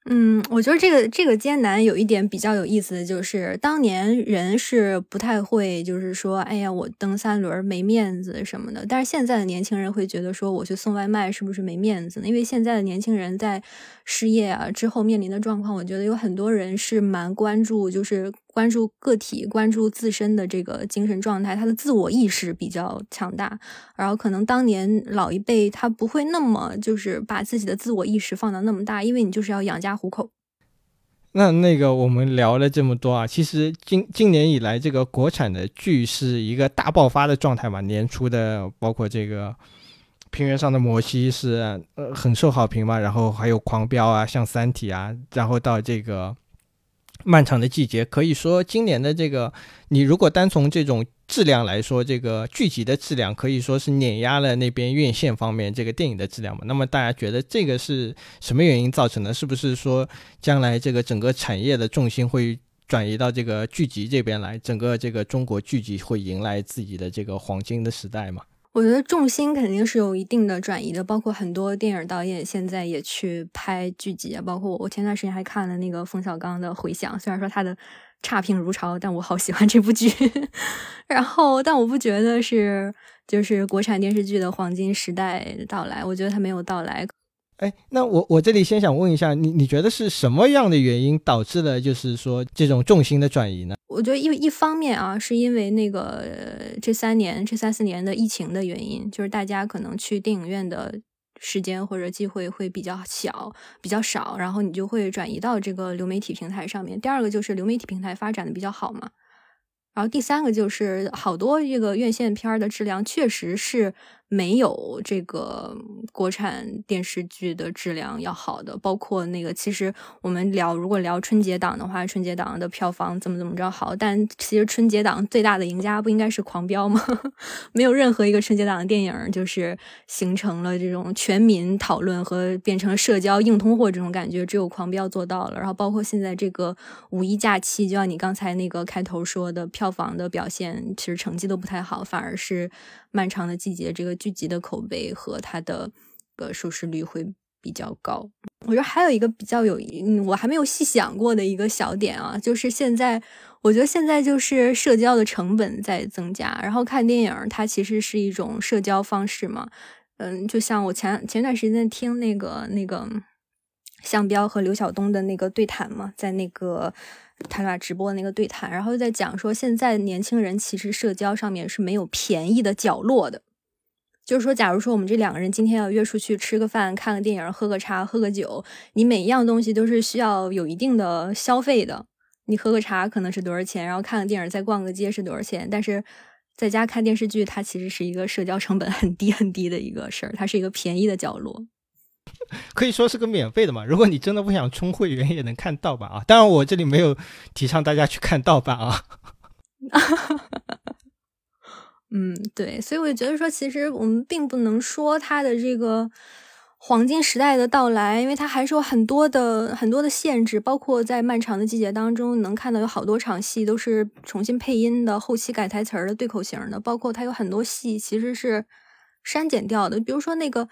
嗯，我觉得这个这个艰难有一点比较有意思的就是，当年人是不太会，就是说，哎呀，我蹬三轮没面子什么的。但是现在的年轻人会觉得说，我去送外卖是不是没面子呢？因为现在的年轻人在失业啊之后面临的状况，我觉得有很多人是蛮关注，就是。关注个体，关注自身的这个精神状态，他的自我意识比较强大。然后可能当年老一辈他不会那么就是把自己的自我意识放到那么大，因为你就是要养家糊口。那那个我们聊了这么多啊，其实今今年以来这个国产的剧是一个大爆发的状态嘛。年初的包括这个平原上的摩西是呃很受好评嘛，然后还有狂飙啊，像三体啊，然后到这个。漫长的季节，可以说今年的这个，你如果单从这种质量来说，这个剧集的质量可以说是碾压了那边院线方面这个电影的质量嘛。那么大家觉得这个是什么原因造成的？是不是说将来这个整个产业的重心会转移到这个剧集这边来，整个这个中国剧集会迎来自己的这个黄金的时代嘛？我觉得重心肯定是有一定的转移的，包括很多电影导演现在也去拍剧集。包括我，我前段时间还看了那个冯小刚的《回响》，虽然说他的差评如潮，但我好喜欢这部剧。然后，但我不觉得是就是国产电视剧的黄金时代到来，我觉得它没有到来。哎，那我我这里先想问一下，你你觉得是什么样的原因导致了就是说这种重心的转移呢？我觉得因为一方面啊，是因为那个这三年这三四年的疫情的原因，就是大家可能去电影院的时间或者机会会比较小、比较少，然后你就会转移到这个流媒体平台上面。第二个就是流媒体平台发展的比较好嘛，然后第三个就是好多这个院线片的质量确实是。没有这个国产电视剧的质量要好的，包括那个，其实我们聊如果聊春节档的话，春节档的票房怎么怎么着好，但其实春节档最大的赢家不应该是《狂飙》吗？没有任何一个春节档的电影就是形成了这种全民讨论和变成社交硬通货这种感觉，只有《狂飙》做到了。然后包括现在这个五一假期，就像你刚才那个开头说的，票房的表现其实成绩都不太好，反而是漫长的季节这个。剧集的口碑和它的个收视率会比较高。我觉得还有一个比较有，嗯，我还没有细想过的一个小点啊，就是现在，我觉得现在就是社交的成本在增加，然后看电影它其实是一种社交方式嘛，嗯，就像我前前段时间听那个那个向彪和刘晓东的那个对谈嘛，在那个他俩直播的那个对谈，然后在讲说现在年轻人其实社交上面是没有便宜的角落的。就是说，假如说我们这两个人今天要约出去吃个饭、看个电影、喝个茶、喝个酒，你每一样东西都是需要有一定的消费的。你喝个茶可能是多少钱，然后看个电影、再逛个街是多少钱？但是在家看电视剧，它其实是一个社交成本很低很低的一个事儿，它是一个便宜的角落，可以说是个免费的嘛。如果你真的不想充会员，也能看盗版啊。当然，我这里没有提倡大家去看盗版啊。嗯，对，所以我就觉得说，其实我们并不能说它的这个黄金时代的到来，因为它还是有很多的很多的限制，包括在漫长的季节当中，能看到有好多场戏都是重新配音的、后期改台词儿的、对口型的，包括它有很多戏其实是删减掉的，比如说那个。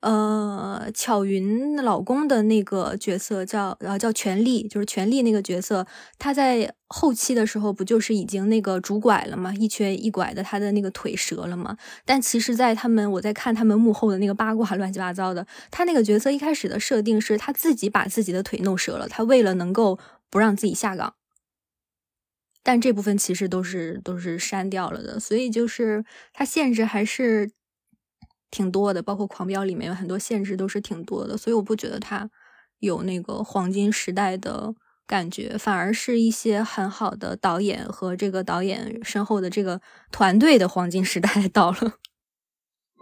呃，巧云老公的那个角色叫呃叫权力，就是权力那个角色，他在后期的时候不就是已经那个拄拐了吗？一瘸一拐的，他的那个腿折了吗？但其实，在他们我在看他们幕后的那个八卦，乱七八糟的，他那个角色一开始的设定是他自己把自己的腿弄折了，他为了能够不让自己下岗，但这部分其实都是都是删掉了的，所以就是他限制还是。挺多的，包括《狂飙》里面有很多限制都是挺多的，所以我不觉得它有那个黄金时代的感觉，反而是一些很好的导演和这个导演身后的这个团队的黄金时代到了。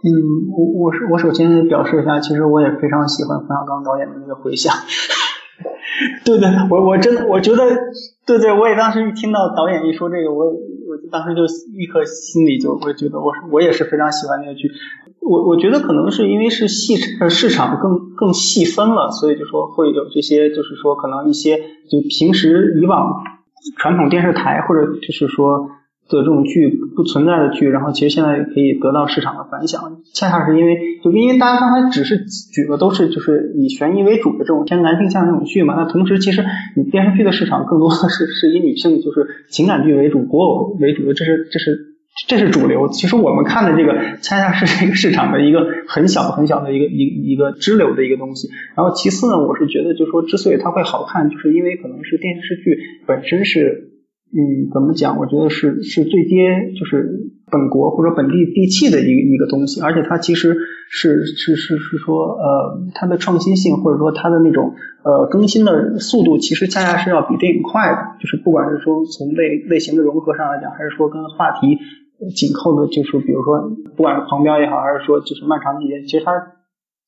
嗯，我我是我首先表示一下，其实我也非常喜欢冯小刚导演的那个《回响》。对对，我我真的我觉得，对对，我也当时一听到导演一说这个，我我当时就立刻心里就会觉得，我我也是非常喜欢那个剧。我我觉得可能是因为是细市场更更细分了，所以就说会有这些，就是说可能一些就平时以往传统电视台或者就是说的这种剧不存在的剧，然后其实现在可以得到市场的反响，恰恰是因为就因为大家刚才只是举的都是就是以悬疑为主的这种偏男性向的这种剧嘛，那同时其实你电视剧的市场更多的是是以女性就是情感剧为主、国偶为主的，这是这是。这是主流，其实我们看的这个恰恰是这个市场的一个很小很小的一个一一个支流的一个东西。然后其次呢，我是觉得就是说，之所以它会好看，就是因为可能是电视剧本身是，嗯，怎么讲？我觉得是是最接就是本国或者本地地气的一个一个东西，而且它其实是是是是说，呃，它的创新性或者说它的那种呃更新的速度，其实恰恰是要比电影快的。就是不管是说从类类型的融合上来讲，还是说跟话题。紧扣的，就是比如说，不管是狂飙也好，还是说就是漫长季节，其实它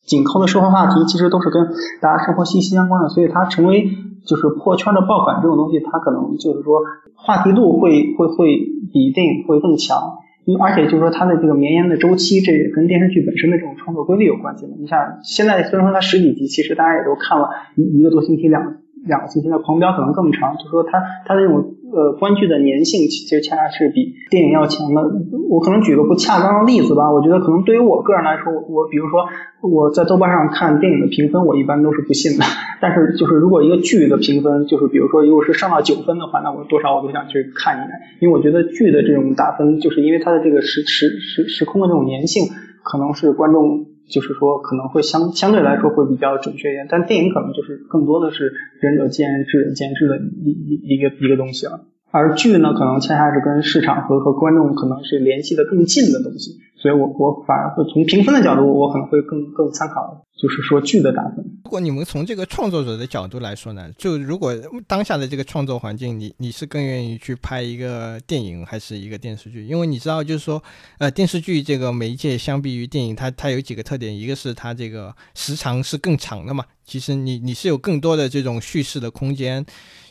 紧扣的社会话题，其实都是跟大家生活息息相关的。所以它成为就是破圈的爆款这种东西，它可能就是说话题度会会会比电影会更强。因而且就是说它的这个绵延的周期，这也跟电视剧本身的这种创作规律有关系的。你像现在虽然说它十几集，其实大家也都看了一一个多星期、两两个星期的狂飙可能更长，就是说它它的这种。呃，观剧的粘性其实恰恰是比电影要强的。我可能举个不恰当的例子吧，我觉得可能对于我个人来说，我比如说我在豆瓣上看电影的评分，我一般都是不信的。但是就是如果一个剧的评分，就是比如说如果是上到九分的话，那我多少我都想去看一眼，因为我觉得剧的这种打分，就是因为它的这个时时时时空的这种粘性，可能是观众就是说可能会相相对来说会比较准确一点。但电影可能就是更多的是仁者见仁，智者见智的一一一个一个东西了。而剧呢，可能恰恰是跟市场和和观众可能是联系的更近的东西，所以我我反而会从评分的角度，我可能会更更参考，就是说剧的打分。如果你们从这个创作者的角度来说呢，就如果当下的这个创作环境，你你是更愿意去拍一个电影还是一个电视剧？因为你知道，就是说，呃，电视剧这个媒介相比于电影，它它有几个特点，一个是它这个时长是更长的嘛，其实你你是有更多的这种叙事的空间。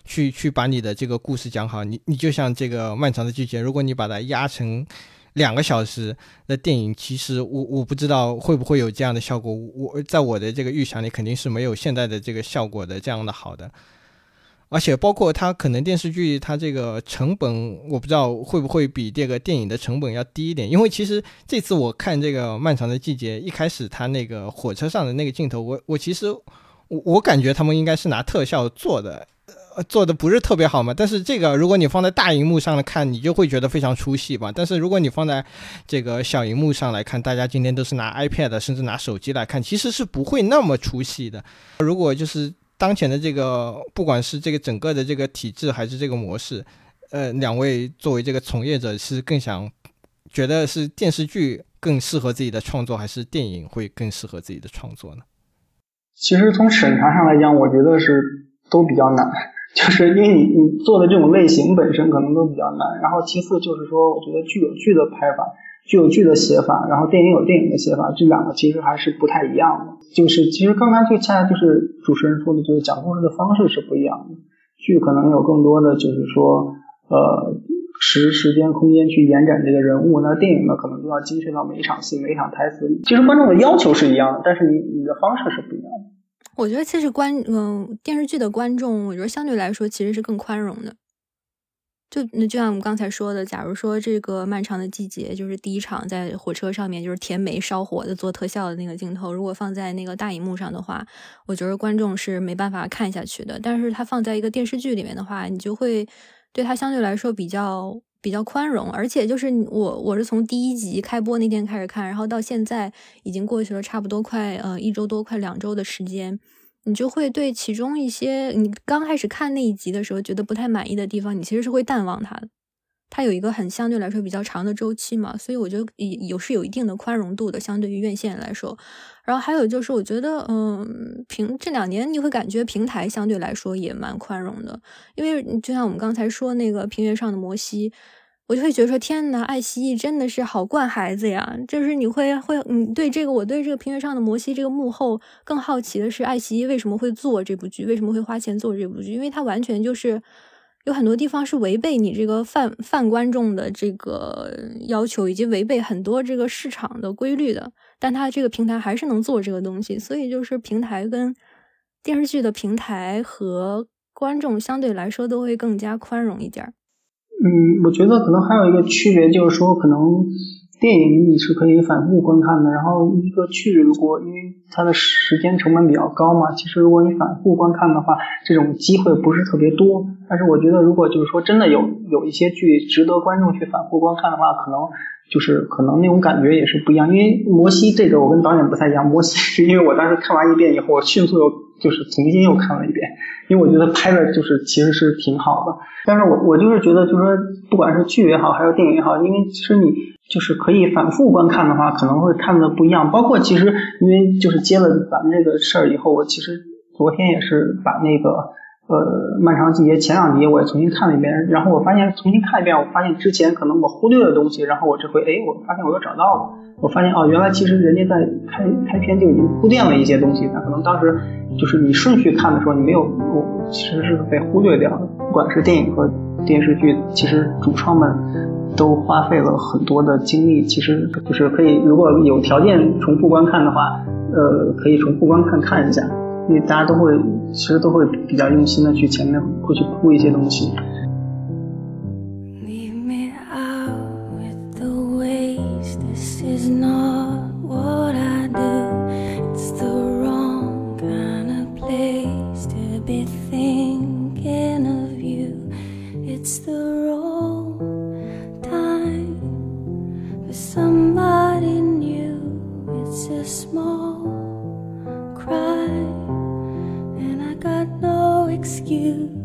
去去把你的这个故事讲好，你你就像这个漫长的季节，如果你把它压成两个小时的电影，其实我我不知道会不会有这样的效果。我在我的这个预想里，肯定是没有现在的这个效果的这样的好的。而且包括它可能电视剧它这个成本，我不知道会不会比这个电影的成本要低一点。因为其实这次我看这个《漫长的季节》，一开始它那个火车上的那个镜头，我我其实我我感觉他们应该是拿特效做的，呃做的不是特别好嘛。但是这个如果你放在大荧幕上来看，你就会觉得非常出戏吧。但是如果你放在这个小荧幕上来看，大家今天都是拿 iPad 甚至拿手机来看，其实是不会那么出戏的。如果就是当前的这个，不管是这个整个的这个体制还是这个模式，呃，两位作为这个从业者，是更想觉得是电视剧更适合自己的创作，还是电影会更适合自己的创作呢？其实从审查上来讲，我觉得是都比较难，就是因为你你做的这种类型本身可能都比较难，然后其次就是说，我觉得剧有剧的拍法。剧有剧的写法，然后电影有电影的写法，这两个其实还是不太一样的。就是其实刚才就恰恰就是主持人说的，就是讲故事的方式是不一样的。剧可能有更多的就是说，呃，时时间空间去延展这个人物，那电影呢可能就要精确到每一场戏、每一场台词。其实观众的要求是一样的，但是你你的方式是不一样的。我觉得其实观嗯电视剧的观众，我觉得相对来说其实是更宽容的。就那就像我们刚才说的，假如说这个漫长的季节，就是第一场在火车上面就是甜梅烧火的做特效的那个镜头，如果放在那个大荧幕上的话，我觉得观众是没办法看下去的。但是它放在一个电视剧里面的话，你就会对它相对来说比较比较宽容。而且就是我我是从第一集开播那天开始看，然后到现在已经过去了差不多快呃一周多快两周的时间。你就会对其中一些你刚开始看那一集的时候觉得不太满意的地方，你其实是会淡忘它的。它有一个很相对来说比较长的周期嘛，所以我觉得有是有一定的宽容度的，相对于院线来说。然后还有就是，我觉得嗯，平这两年你会感觉平台相对来说也蛮宽容的，因为就像我们刚才说那个平原上的摩西。我就会觉得说，天呐，爱奇艺真的是好惯孩子呀！就是你会会，你对这个，我对这个平原上的摩西这个幕后更好奇的是，爱奇艺为什么会做这部剧，为什么会花钱做这部剧？因为它完全就是有很多地方是违背你这个泛泛观众的这个要求，以及违背很多这个市场的规律的。但它这个平台还是能做这个东西，所以就是平台跟电视剧的平台和观众相对来说都会更加宽容一点。嗯，我觉得可能还有一个区别，就是说可能电影你是可以反复观看的，然后一个剧如果因为它的时间成本比较高嘛，其实如果你反复观看的话，这种机会不是特别多。但是我觉得如果就是说真的有有一些剧值得观众去反复观看的话，可能就是可能那种感觉也是不一样。因为摩西这个我跟导演不太一样，摩西是因为我当时看完一遍以后，我迅速又就是重新又看了一遍。因为我觉得拍的就是其实是挺好的，但是我我就是觉得就是说不管是剧也好，还是电影也好，因为其实你就是可以反复观看的话，可能会看的不一样。包括其实因为就是接了咱们这个事儿以后，我其实昨天也是把那个呃漫长季节前两集我也重新看了一遍，然后我发现重新看一遍，我发现之前可能我忽略的东西，然后我这回哎我发现我又找到了，我发现哦原来其实人家在开开篇就已经铺垫了一些东西，那可能当时。就是你顺序看的时候，你没有，我其实是被忽略掉的。不管是电影和电视剧，其实主创们都花费了很多的精力。其实就是可以，如果有条件重复观看的话，呃，可以重复观看看一下，因为大家都会其实都会比较用心的去前面会去铺一些东西。Somebody new. It's a small excuse.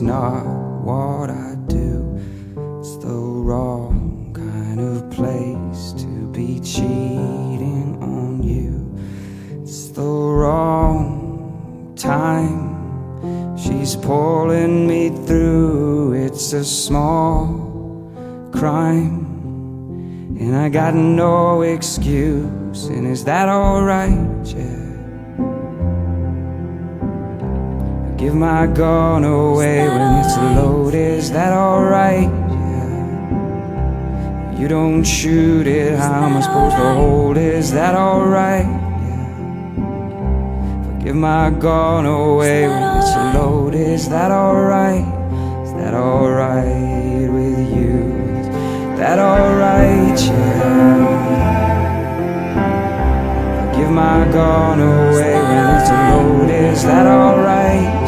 it's not what I do. It's the wrong kind of place to be cheating on you. It's the wrong time. She's pulling me through. It's a small crime. And I got no excuse. And is that alright? Yeah. Give my gun away when it's loaded. Is that alright? Yeah. You don't shoot it. How am I supposed to hold? it? Is that alright? Give my gun away when it's loaded. Is that alright? Is that alright with you? Is that alright? Yeah. Give my gun away when it's loaded. Is that alright?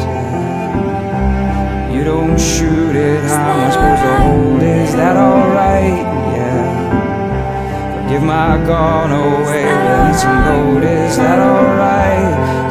Don't shoot it. How am I supposed to hold Is that alright? Yeah. Give my gun away when it's loaded. Is that alright?